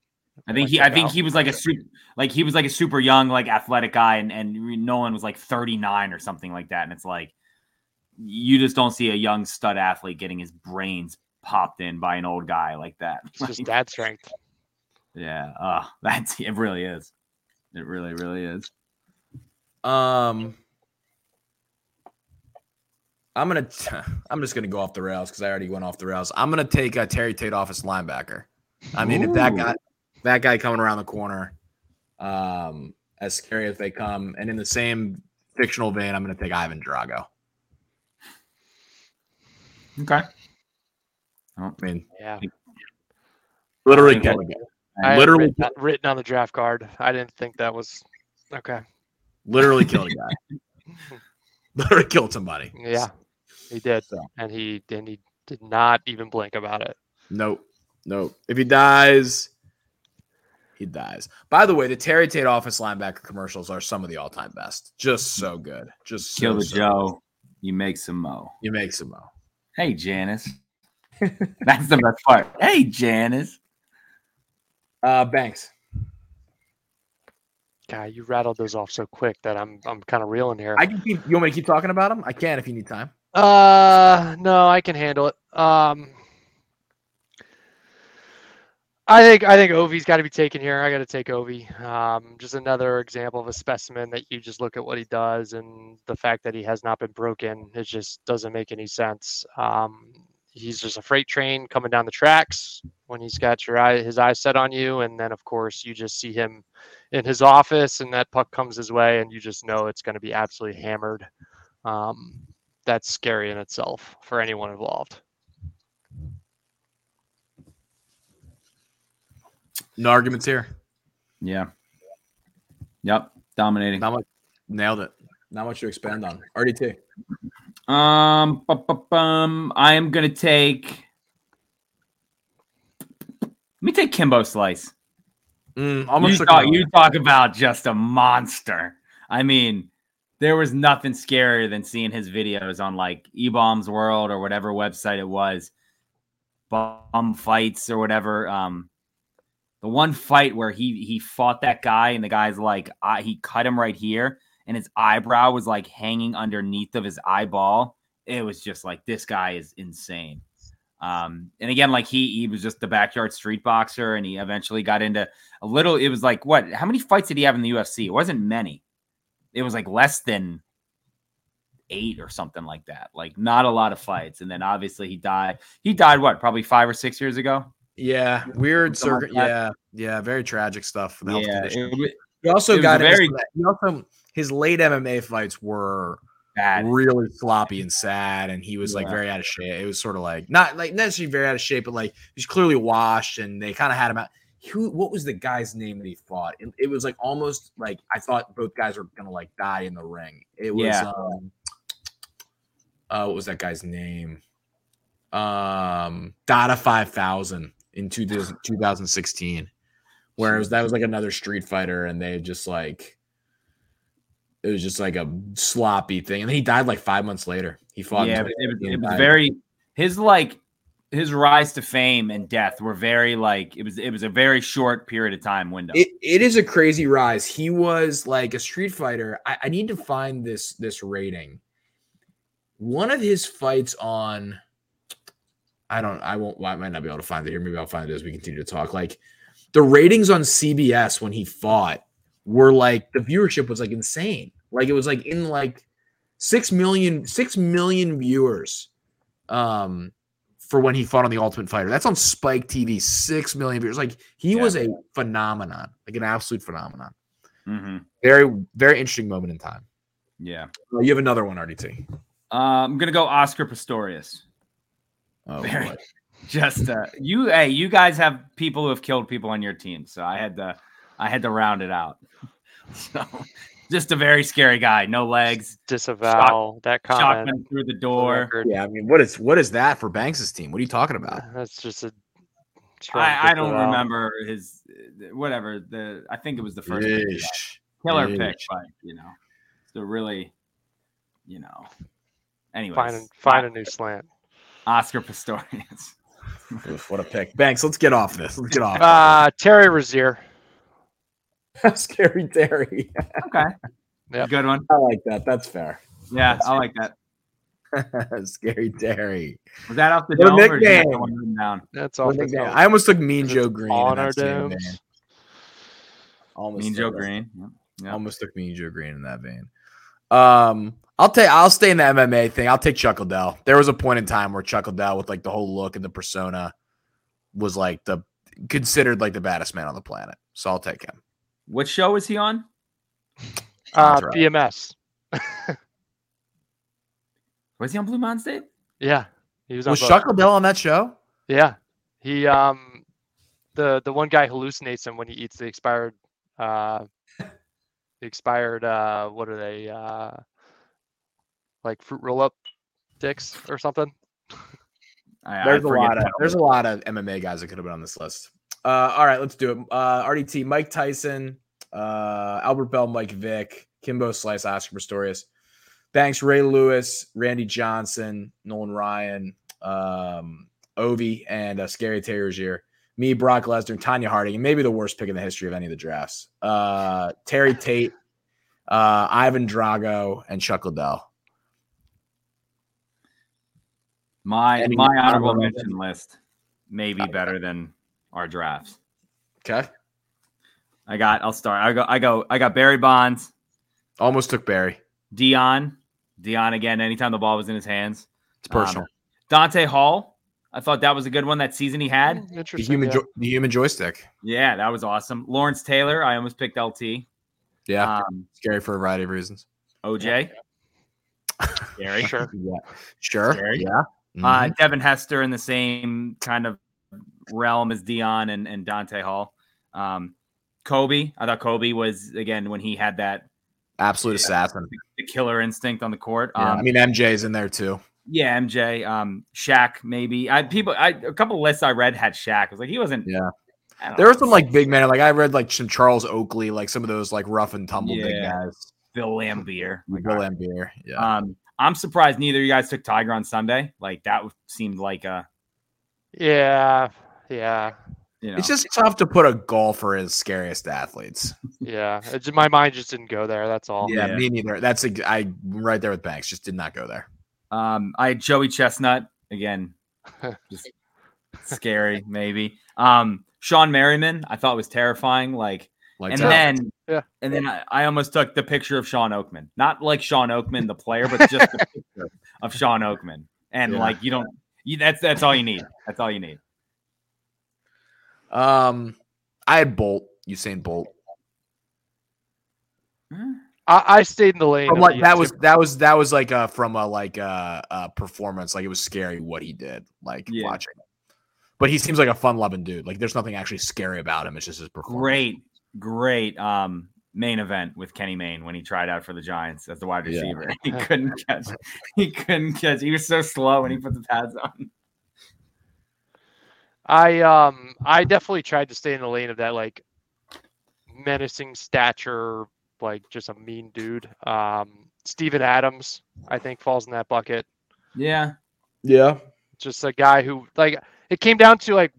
I think he, I think out. he was like a super, like he was like a super young, like athletic guy, and and Nolan was like 39 or something like that, and it's like you just don't see a young stud athlete getting his brains popped in by an old guy like that. it's just dad strength. yeah, uh, that's it. Really is. It really, really is. Um, I'm gonna. T- I'm just gonna go off the rails because I already went off the rails. I'm gonna take uh, Terry Tate office linebacker. I mean, if that guy, that guy coming around the corner, um, as scary as they come, and in the same fictional vein, I'm gonna take Ivan Drago. Okay. I mean, Yeah, literally I think killing it. I Literally- written, written on the draft card. I didn't think that was okay. Literally killed a guy. literally killed somebody. Yeah, he did, So. and he and he did not even blink about it. Nope. Nope. If he dies, he dies. By the way, the Terry Tate office linebacker commercials are some of the all-time best. Just so good. Just Kill so, the so Joe. You make some mo. You make some mo. Hey, Janice. That's the best part. Hey, Janice. Uh, Banks. God, you rattled those off so quick that I'm I'm kind of reeling here. I can keep. You want me to keep talking about them? I can if you need time. Uh, no, I can handle it. Um, I think I think Ovi's got to be taken here. I got to take Ovi. Um, just another example of a specimen that you just look at what he does and the fact that he has not been broken. It just doesn't make any sense. Um, he's just a freight train coming down the tracks when he's got your eye his eyes set on you, and then of course you just see him in his office, and that puck comes his way, and you just know it's going to be absolutely hammered. Um, that's scary in itself for anyone involved. No arguments here. Yeah. Yep. Dominating. Not much. Nailed it. Not much to expand on. RDT. Um, bu- bu- bum, I am gonna take. Let me take Kimbo Slice. Mm, almost you, talk, you talk about just a monster. I mean, there was nothing scarier than seeing his videos on like eBaum's World or whatever website it was, bomb fights or whatever. Um, the one fight where he he fought that guy and the guy's like, I, he cut him right here and his eyebrow was like hanging underneath of his eyeball. It was just like this guy is insane. Um, and again, like he he was just the backyard street boxer, and he eventually got into a little. It was like what? How many fights did he have in the UFC? It wasn't many. It was like less than eight or something like that. Like not a lot of fights. And then obviously he died. He died what? Probably five or six years ago. Yeah, weird. Circ- like yeah, yeah, very tragic stuff. For the health yeah, condition. it wa- He also got very- some- he also his late MMA fights were Bad. really sloppy and sad, and he was like Yeah. very out of shape. It was sort of like not like necessarily very out of shape, but like he's clearly washed, and they kind of had him out. Who? What was the guy's name that he fought? It, it was like almost like I thought both guys were gonna like die in the ring. It was. Yeah. Um, uh, what was that guy's name? Um, Dada Five Thousand in 2000, 2016. Whereas that was like another Street Fighter, and they just like it was just like a sloppy thing, and he died like five months later. He fought. yeah, it, was- it was very his like his rise to fame and death were very like it was it was a very short period of time window. It, it is a crazy rise. He was like a Street Fighter. I, I need to find this this rating. One of his fights on, I don't, I won't, I might not be able to find it here. Maybe I'll find it as we continue to talk. Like the ratings on CBS when he fought were like the viewership was like insane. Like it was like in like six million, six million viewers, um, for when he fought on the Ultimate Fighter. That's on Spike TV. Six million viewers. Like he Yeah. was a phenomenon, like an absolute phenomenon. Mhm. Very, very interesting moment in time. Yeah. Uh, you have another one, RDT. Uh, I'm gonna go Oscar Pistorius. Oh, Very-. Just uh, you, hey, you guys have people who have killed people on your team, so I had to, I had to round it out. So, just a very scary guy, no legs, Disavow that comment. shotgun through the door. yeah. I mean, what is what is that for Banks's team? What are you talking about? That's just a. strong I, I don't disavow. remember his, whatever the. I think it was the first pick he got. Yeesh. killer Yeesh. pick, but you know, so really, you know. Anyway, Find a, find a new slant. Oscar Pistorius. Oof, what a pick, Banks. Let's get off this. Let's get off. Uh, Terry Rozier. Scary Terry. Okay, Yep. good one. I like that. That's fair. Yeah, I like that. Scary Terry. Was that off the What dome or did nickname. one down? That's What all. a nickname. I almost took Mean Joe Greene. on our same domes. vein. Almost Mean Joe. Green. Yep, yep. Almost took Mean Joe Greene in that vein. Um, I'll take. I'll stay in the MMA thing. I'll take Chuck Liddell. There was a point in time where Chuck Liddell, with like the whole look and the persona, was like the considered like the baddest man on the planet. So I'll take him. What show is he on? Uh, Entourage. BMS. Was he on Blue Mountain State? Yeah, he was on. Was both. Chuck Liddell on that show? Yeah, he um, the the one guy hallucinates him when he eats the expired, uh, the expired uh, what are they uh, like fruit roll up sticks or something. I, I There's a lot of there's a lot of MMA guys that could have been on this list. Uh, all right, let's do it. Uh, RDT, Mike Tyson, uh, Albert Belle, Mike Vick, Kimbo Slice, Oscar Pistorius, Banks, Ray Lewis, Randy Johnson, Nolan Ryan, um, Ovi, and uh, Scary Terrier. Me, Brock Lesnar, Tonya Harding, and maybe the worst pick in the history of any of the drafts. Uh, Terry Tate, uh, Ivan Drago, and Chuck Liddell. my Any my honorable honorable mention list may be better than our drafts. Okay, I got. I'll start. I go. I go. I got Barry Bonds, almost took Barry. Deion, Deion again. Anytime the ball was in his hands. It's personal. Um, Dante Hall. I thought that was a good one that season he had. Mm, the human, yeah. jo- the human joystick. Yeah, that was awesome. Lawrence Taylor. I almost picked LT. Yeah, Um, scary for a variety of reasons. OJ. Scary. Sure. Yeah, sure. Scary. Yeah. Uh, Mhm. Devin Hester in the same kind of realm as Deion and, and Dante Hall. Um, Kobe. I thought Kobe was again when he had that Absolute assassin. the killer instinct on the court. Yeah, Um, I mean MJ's in there too. yeah, MJ, um, Shaq, maybe. I people, I a couple lists I read had Shaq. I was like, he wasn't. Yeah. I There know, were some like big men. Like I read like some Charles Oakley, like some of those like rough and tumble big guys. Bill Laimbeer. Like, Bill Laimbeer. Yeah. Um, I'm surprised neither of you guys took Tiger on Sunday. Like that seemed like a Yeah, yeah, you know. It's just tough to put a golfer as scariest athletes. yeah. It my mind just didn't go there. That's all. Yeah, Yeah. me neither. That's a, I right there with Banks. Just did not go there. Um, I had Joey Chestnut again, just scary maybe. Um, Shawne Merriman, I thought was terrifying. Like, Like and that. then, Yeah. and then I, I almost took the picture of Shawn Oakman, not like Shawn Oakman the player, but just the picture of Shawn Oakman. And Yeah. like, you don't, you, that's that's all you need. That's all you need. Um, I had Bolt. Usain Bolt. I, I stayed in the lane. Like the that was that was that was like uh from a like uh, uh performance. Like it was scary what he did. Like Yeah. watching. But he seems like a fun loving dude. Like there's nothing actually scary about him. It's just his performance. Great, great um, main event with Kenny Mayne when he tried out for the Giants as the wide Yeah. receiver. He couldn't catch. He couldn't catch. He was so slow when he put the pads on. I um I definitely tried to stay in the lane of that like menacing stature, like just a mean dude. Um Steven Adams, I think, falls in that bucket. Yeah, Yeah. Just a guy who like it came down to like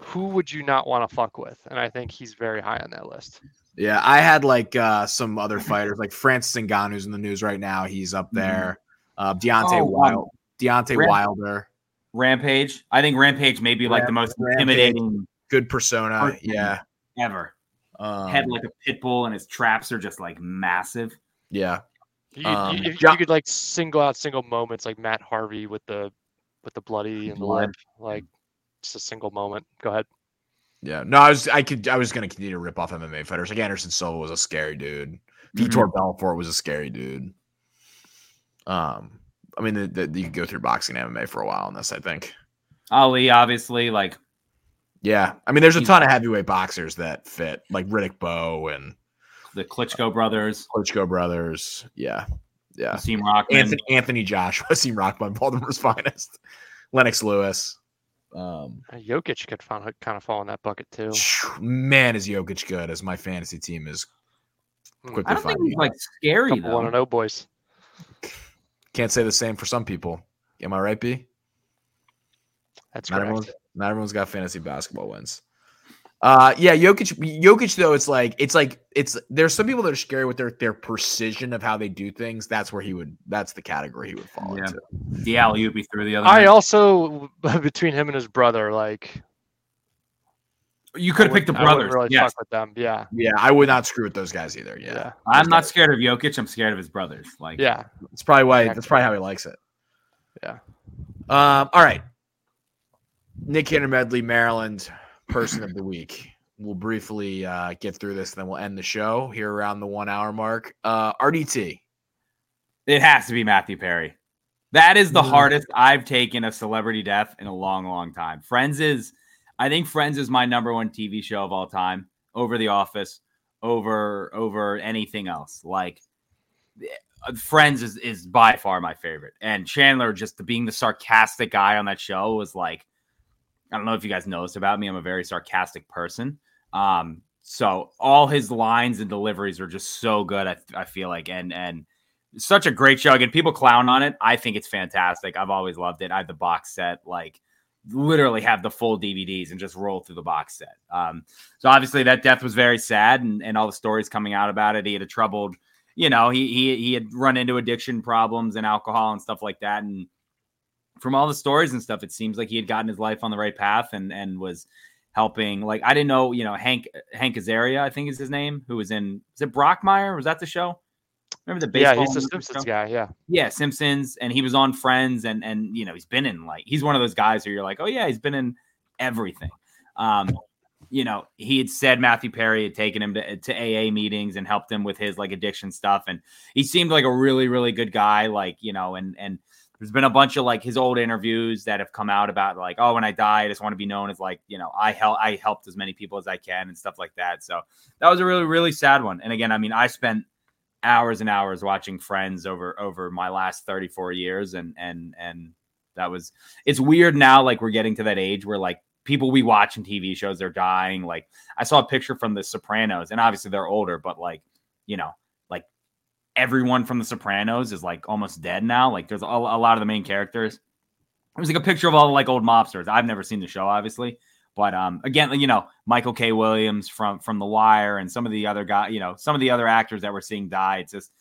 who would you not want to fuck with? And I think he's very high on that list. Yeah, I had like uh some other fighters, like Francis Ngannou's in the news right now. He's up there. Uh Deontay Oh, um, Wild, Deontay Ram- Wilder, Rampage. I think Rampage may be like the most Rampage. intimidating good persona. Yeah. ever. Um, Head like a pit bull, and his traps are just like massive. yeah. You, Um, you, if Jo- you could like single out single moments like Matt Harvey with the with the bloody and the Blood. lip, like just a single moment. Go ahead. Yeah. No, I was I could I was gonna continue to rip off MMA fighters. Like Anderson Silva was a scary dude. Vitor Belfort was a scary dude. Um, I mean, the, the, you could go through boxing and MMA for a while on this. I think. Ali, obviously, like Yeah, I mean, there's a ton of heavyweight boxers that fit, like Riddick Bowe and the Klitschko brothers, Klitschko brothers. Yeah, yeah. Hasim Rahman. Anthony Anthony Joshua, Seem Rahman, Baltimore's finest. Lennox Lewis. Um, Uh, Jokic could find, kind of fall in that bucket too. man, is Jokic good? As my fantasy team is Hmm. quickly I don't think he's like scary Couple though. one and zero boys. Can't say the same for some people. Am I right, B? That's Not correct. everyone's, not everyone's got fantasy basketball wins. Uh, yeah, Jokic. Jokic though, it's like it's like it's. There's some people that are scary with their their precision of how they do things. That's where he would. That's the category he would fall Yeah. into. The alley oop he threw the other I night. also between him and his brother, like You could have picked the wouldn't- I brothers. Really yes. fuck with them. Yeah, Yeah, I would not screw with those guys either. Yeah, yeah, I'm not scared of Jokic. I'm scared of his brothers. Like, yeah. That's probably why. Exactly. That's probably how he likes it. Yeah. Um. All right. Nick Medley, Maryland, person of the week. We'll briefly uh, get through this, and then we'll end the show here around the one hour mark. Uh, RDT. it has to be Matthew Perry. That is the Mhm. hardest I've taken a celebrity death in a long, long time. Friends is, I think Friends is my number one TV show of all time, over The Office, over over anything else. Like uh, Friends is is by far my favorite, and Chandler just being the sarcastic guy on that show was like, I don't know if you guys noticed about me. I'm a very sarcastic person. Um, so all his lines and deliveries are just so good. I, I feel like, and and such a great show. Again, people clown on it. I think it's fantastic. I've always loved it. I have the box set, like literally have the full DVDs and just roll through the box set. Um, so obviously that death was very sad, and and all the stories coming out about it. He had a troubled, you know, he he he had run into addiction problems and alcohol and stuff like that, and from all the stories and stuff, it seems like he had gotten his life on the right path and and was helping. Like I didn't know, you know, Hank Hank Azaria, I think is his name, who was in is it Brockmire? Was that the show? Remember the baseball? Yeah, he's the show? Simpsons guy. Yeah, Yeah, Simpsons, and he was on Friends, and and you know he's been in like he's one of those guys who you're like, oh yeah, he's been in everything. Um, you know, he had said Matthew Perry had taken him to, to AA meetings and helped him with his like addiction stuff, and he seemed like a really really good guy. Like you know, and and there's been a bunch of like his old interviews that have come out about like, oh, when I die, I just want to be known as like you know I help I helped as many people as I can and stuff like that. So that was a really really sad one. And again, I mean, I spent hours and hours watching Friends over over my last 34 years, and and and that was it's weird now. Like we're getting to that age where like people we watch in TV shows they're dying. Like I saw a picture from The Sopranos, and obviously they're older, but like you know, like everyone from The Sopranos is like almost dead now. Like there's a, a lot of the main characters. It was like a picture of all the like old mobsters. I've never seen the show, obviously, but um, again, you know, Michael K. Williams from from The Wire and some of the other guys, you know, some of the other actors that we're seeing die. It's just,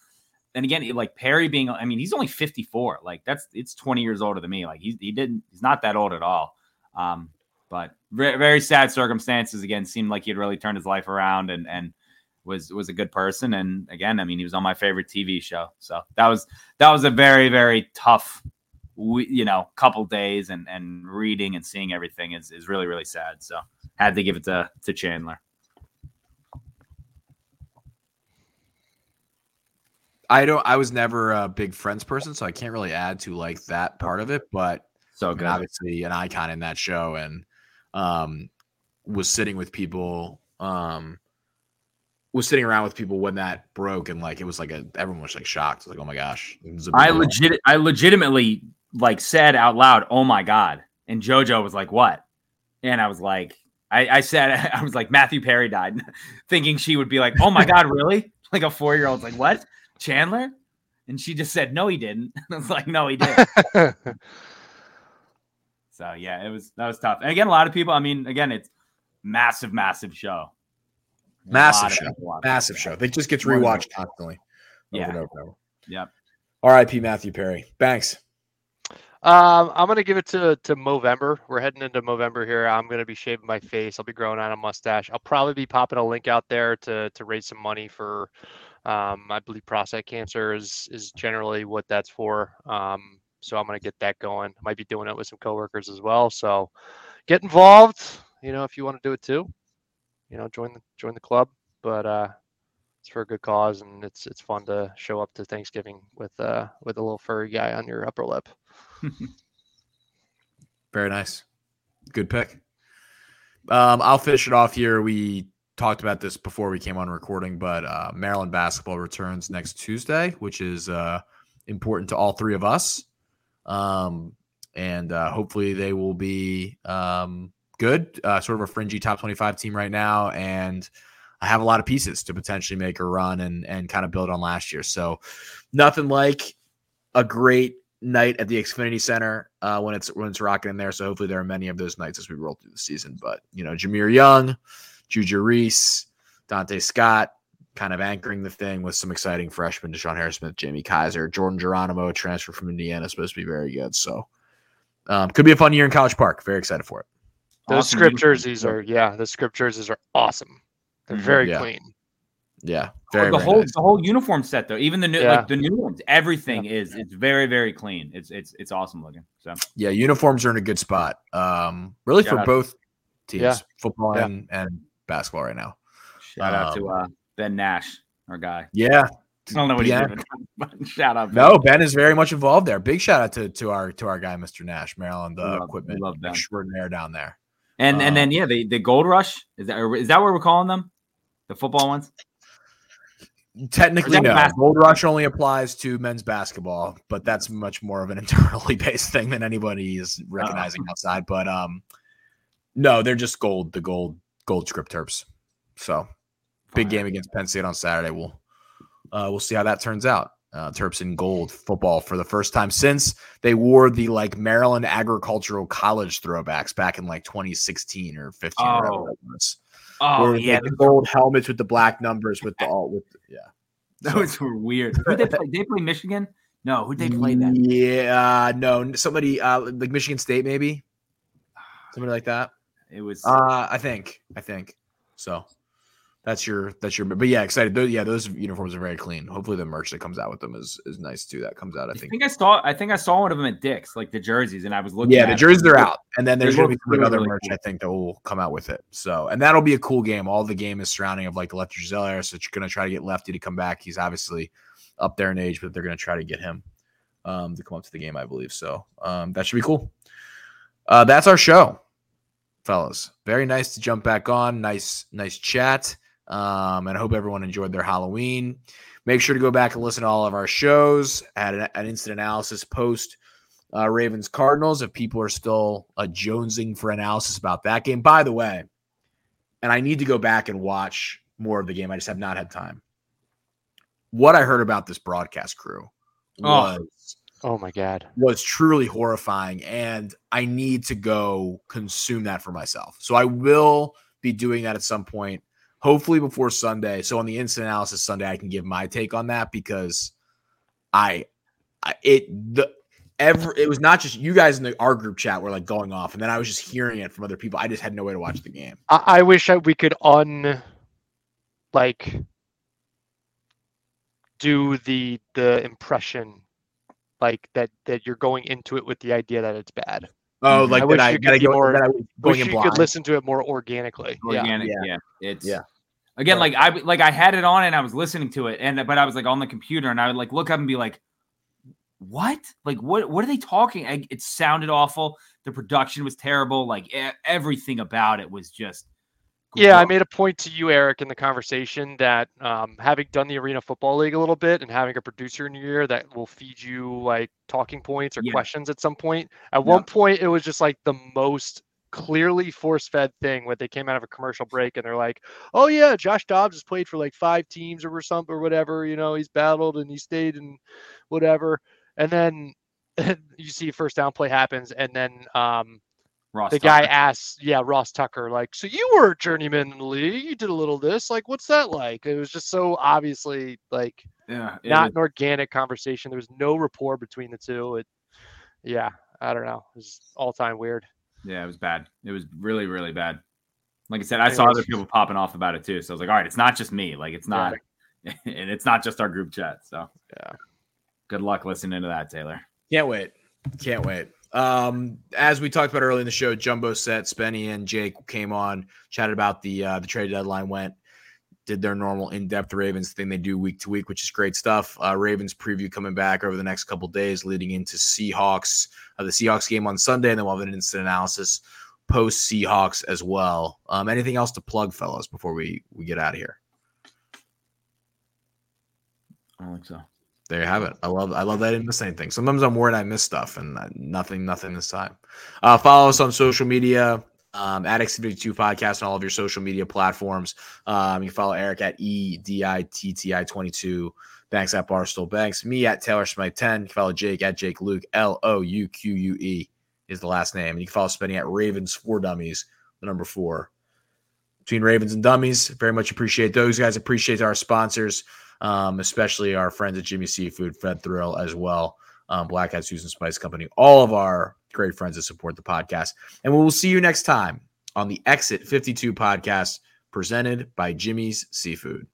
and again, like Perry being, I mean, he's only 54. Like that's it's 20 years older than me. Like he's he didn't, he's not that old at all. Um, but very, very sad circumstances. Again, seemed like he had really turned his life around and and was was a good person. And again, I mean, he was on my favorite TV show. So that was that was a very very tough we, you know, couple days and and reading and seeing everything is is really really sad. So had to give it to to Chandler. I don't. I was never a big Friends person, so I can't really add to like that part of it. But So I mean, obviously an icon in that show, and um, was sitting with people. Um, was sitting around with people when that broke, and like it was like a everyone was like shocked, like oh my gosh. it was a big I legit, I legitimately like said out loud, "Oh my god!" And JoJo was like, "What?" And I was like, I, I said, I was like, Matthew Perry died, thinking she would be like, "Oh my god, really?" Like a four year old's like, "What?" Chandler, and she just said, "No, he didn't." I was like, "No, he did." so yeah, it was that was tough. And again, a lot of people. I mean, again, it's massive, massive show. Massive show. a massive show. They just gets rewatched constantly. Over Yeah. and over and over. Yep. R.I.P. Matthew Perry. Thanks. Um, I'm gonna give it to to Movember. We're heading into Movember here. I'm gonna be shaving my face. I'll be growing out a mustache. I'll probably be popping a link out there to to raise some money for. Um, I believe prostate cancer is is generally what that's for. Um, so I'm gonna get that going. I might be doing it with some coworkers as well. So get involved. You know, if you want to do it too, you know, join the join the club. But uh, it's for a good cause, and it's it's fun to show up to Thanksgiving with uh with a little furry guy on your upper lip. Very nice. Good pick. Um, I'll finish it off here. We talked about this before we came on recording, but uh, Maryland basketball returns next Tuesday, which is uh, important to all three of us. Um, and uh, hopefully they will be um, good. Uh, sort of a fringy top 25 team right now. And I have a lot of pieces to potentially make a run and, and kind of build on last year. So nothing like a great night at the Xfinity Center uh, when it's when it's rocking in there. So hopefully there are many of those nights as we roll through the season. But you know, Jahmir Young, Juju Reese, Donta Scott, kind of anchoring the thing with some exciting freshmen: DeShawn Harris Smith, Jamie Kaiser, Jordan Geronimo, a transfer from Indiana, supposed to be very good. So um, could be a fun year in College Park. Very excited for it. Those Awesome script jerseys are yeah, the script jerseys are awesome. They're Mhm. very Yeah. clean. Yeah, very, the very whole nice. the whole uniform set though, even the new Yeah. like the new ones, everything is it's very very clean. It's it's it's awesome looking. So Yeah, uniforms are in a good spot. Um, really Shout for out. both teams, Yeah. football Yeah. and, and basketball right now. shout out to Um, uh, Ben Nash, our guy. Yeah, I don't know what Yeah. he's doing, shout out. Ben. No, Ben is very much involved there. Big shout out to to our to our guy, Mr. Nash, Maryland We uh, love- we equipment love Ben. extraordinaire down there. and and then um, yeah, the the Gold Rush is that is that what we're calling them? The football ones. Technically, no. basketball? Gold Rush only applies to men's basketball, but that's much more of an internally based thing than anybody is recognizing outside. But um, no, they're just gold. The gold gold script terps. So big game against Penn State on Saturday. We'll uh, we'll see how that turns out. Uh, Terps in gold football for the first time since they wore the like Maryland Agricultural College throwbacks back in like 2016 or 15. or whatever Oh. it was. Oh yeah, the gold helmets with the black numbers with the all with yeah. those were weird. Who they play? They play Michigan. No, who they play then? Yeah, uh, no, somebody uh, like Michigan State maybe, somebody like that. It was. Uh, I think, I think so. That's your, that's your, but yeah, excited. Those, yeah, those uniforms are very clean. Hopefully, the merch that comes out with them is is nice too. That comes out, I I think. think I saw. I think I saw one of them at Dick's, like the jerseys, and I was looking. Yeah, the jerseys are out, and then there's gonna be some other really merch cool. I think that will come out with it. So, and that'll be a cool game. All the game is surrounding of like the Lefty Driesell era, so you're gonna try to get Lefty to come back. He's obviously up there in age, but they're gonna try to get him um, to come up to the game, I believe. So um, that should be cool. Uh, that's our show, fellas. Very nice to jump back on. Nice, nice chat. Um, and I hope everyone enjoyed their Halloween. Make sure to go back and listen to all of our shows. Had an, an instant analysis post uh, Ravens Cardinals. If people are still uh, jonesing for analysis about that game, by the way, and I need to go back and watch more of the game. I just have not had time. What I heard about this broadcast crew Oh. was Oh my god. was truly horrifying and I need to go consume that for myself. So I will be doing that at some point, hopefully before Sunday. So on the instant analysis Sunday, I can give my take on that because I, I it the ever it was not just you guys in the our group chat were like going off, and then I was just hearing it from other people. I just had no way to watch the game. I, I wish I, we could un like do the the impression like that that you're going into it with the idea that it's bad. Oh, like I that wish I you could gotta be go more- that I was going Wish you blind. could listen to it more organically. Yeah. organic. Yeah. Yeah, it's Yeah. Again, Right. like I like I had it on and I was listening to it, and but I was like on the computer and I would like look up and be like, "What? Like what? What are they talking?" I, it sounded awful. The production was terrible. Like everything about it was just. Yeah, I made a point to you, Eric, in the conversation that um, having done the Arena Football League a little bit and having a producer in your ear that will feed you like talking points or Yeah. questions at some point. At Yeah. one point, it was just like the most clearly force-fed thing when they came out of a commercial break and they're like, "Oh yeah, Josh Dobbs has played for like five teams or something or whatever. You know, he's battled and he stayed and whatever." And then you see first down play happens, and then um, Ross the guy asks, yeah, Ross Tucker, like, so you were a journeyman in the league, you did a little this, like, what's that like? It was just so obviously like yeah, not was- an organic conversation. There was no rapport between the two. It, yeah, I don't know. It was all time weird. Yeah, it was bad. It was really, really bad. Like I said, I saw other people popping off about it too. So I was like, all right, it's not just me. Like it's not, and it's not just our group chat. So Yeah. good luck listening to that, Taylor. Can't wait. Can't wait. Um, as we talked about earlier in the show, Jumbo Set, Spenny, and Jake came on, chatted about the uh, the trade deadline went, did their normal in-depth Ravens thing they do week to week, which is great stuff. Uh, Ravens preview coming back over the next couple days, leading into Seahawks, uh, the Seahawks game on Sunday, and then we'll have an instant analysis post Seahawks as well. Um, anything else to plug, fellas, before we we get out of here? I don't think so. There you have it. I love I love that I didn't miss anything. Sometimes I'm worried I miss stuff, and uh, nothing, nothing this time. Uh, follow us on social media, um, at X52 Podcast on all of your social media platforms. Um, you can follow Eric at E D I T T I 22, Banks at Barstool Banks, me at Taylor Smyth 10. You can follow Jake at Jake Louque, L O U Q U E is the last name. And you can follow Spenny at Ravens for Dummies, the number four. Between Ravens and Dummies, very much appreciate those guys. Appreciate our sponsors um, especially our friends at Jimmy Seafood, Fed Thrill as well, um, Black Eyed Susan Spice Company, all of our great friends that support the podcast. And we will see you next time on the Exit 52 podcast presented by Jimmy's Seafood.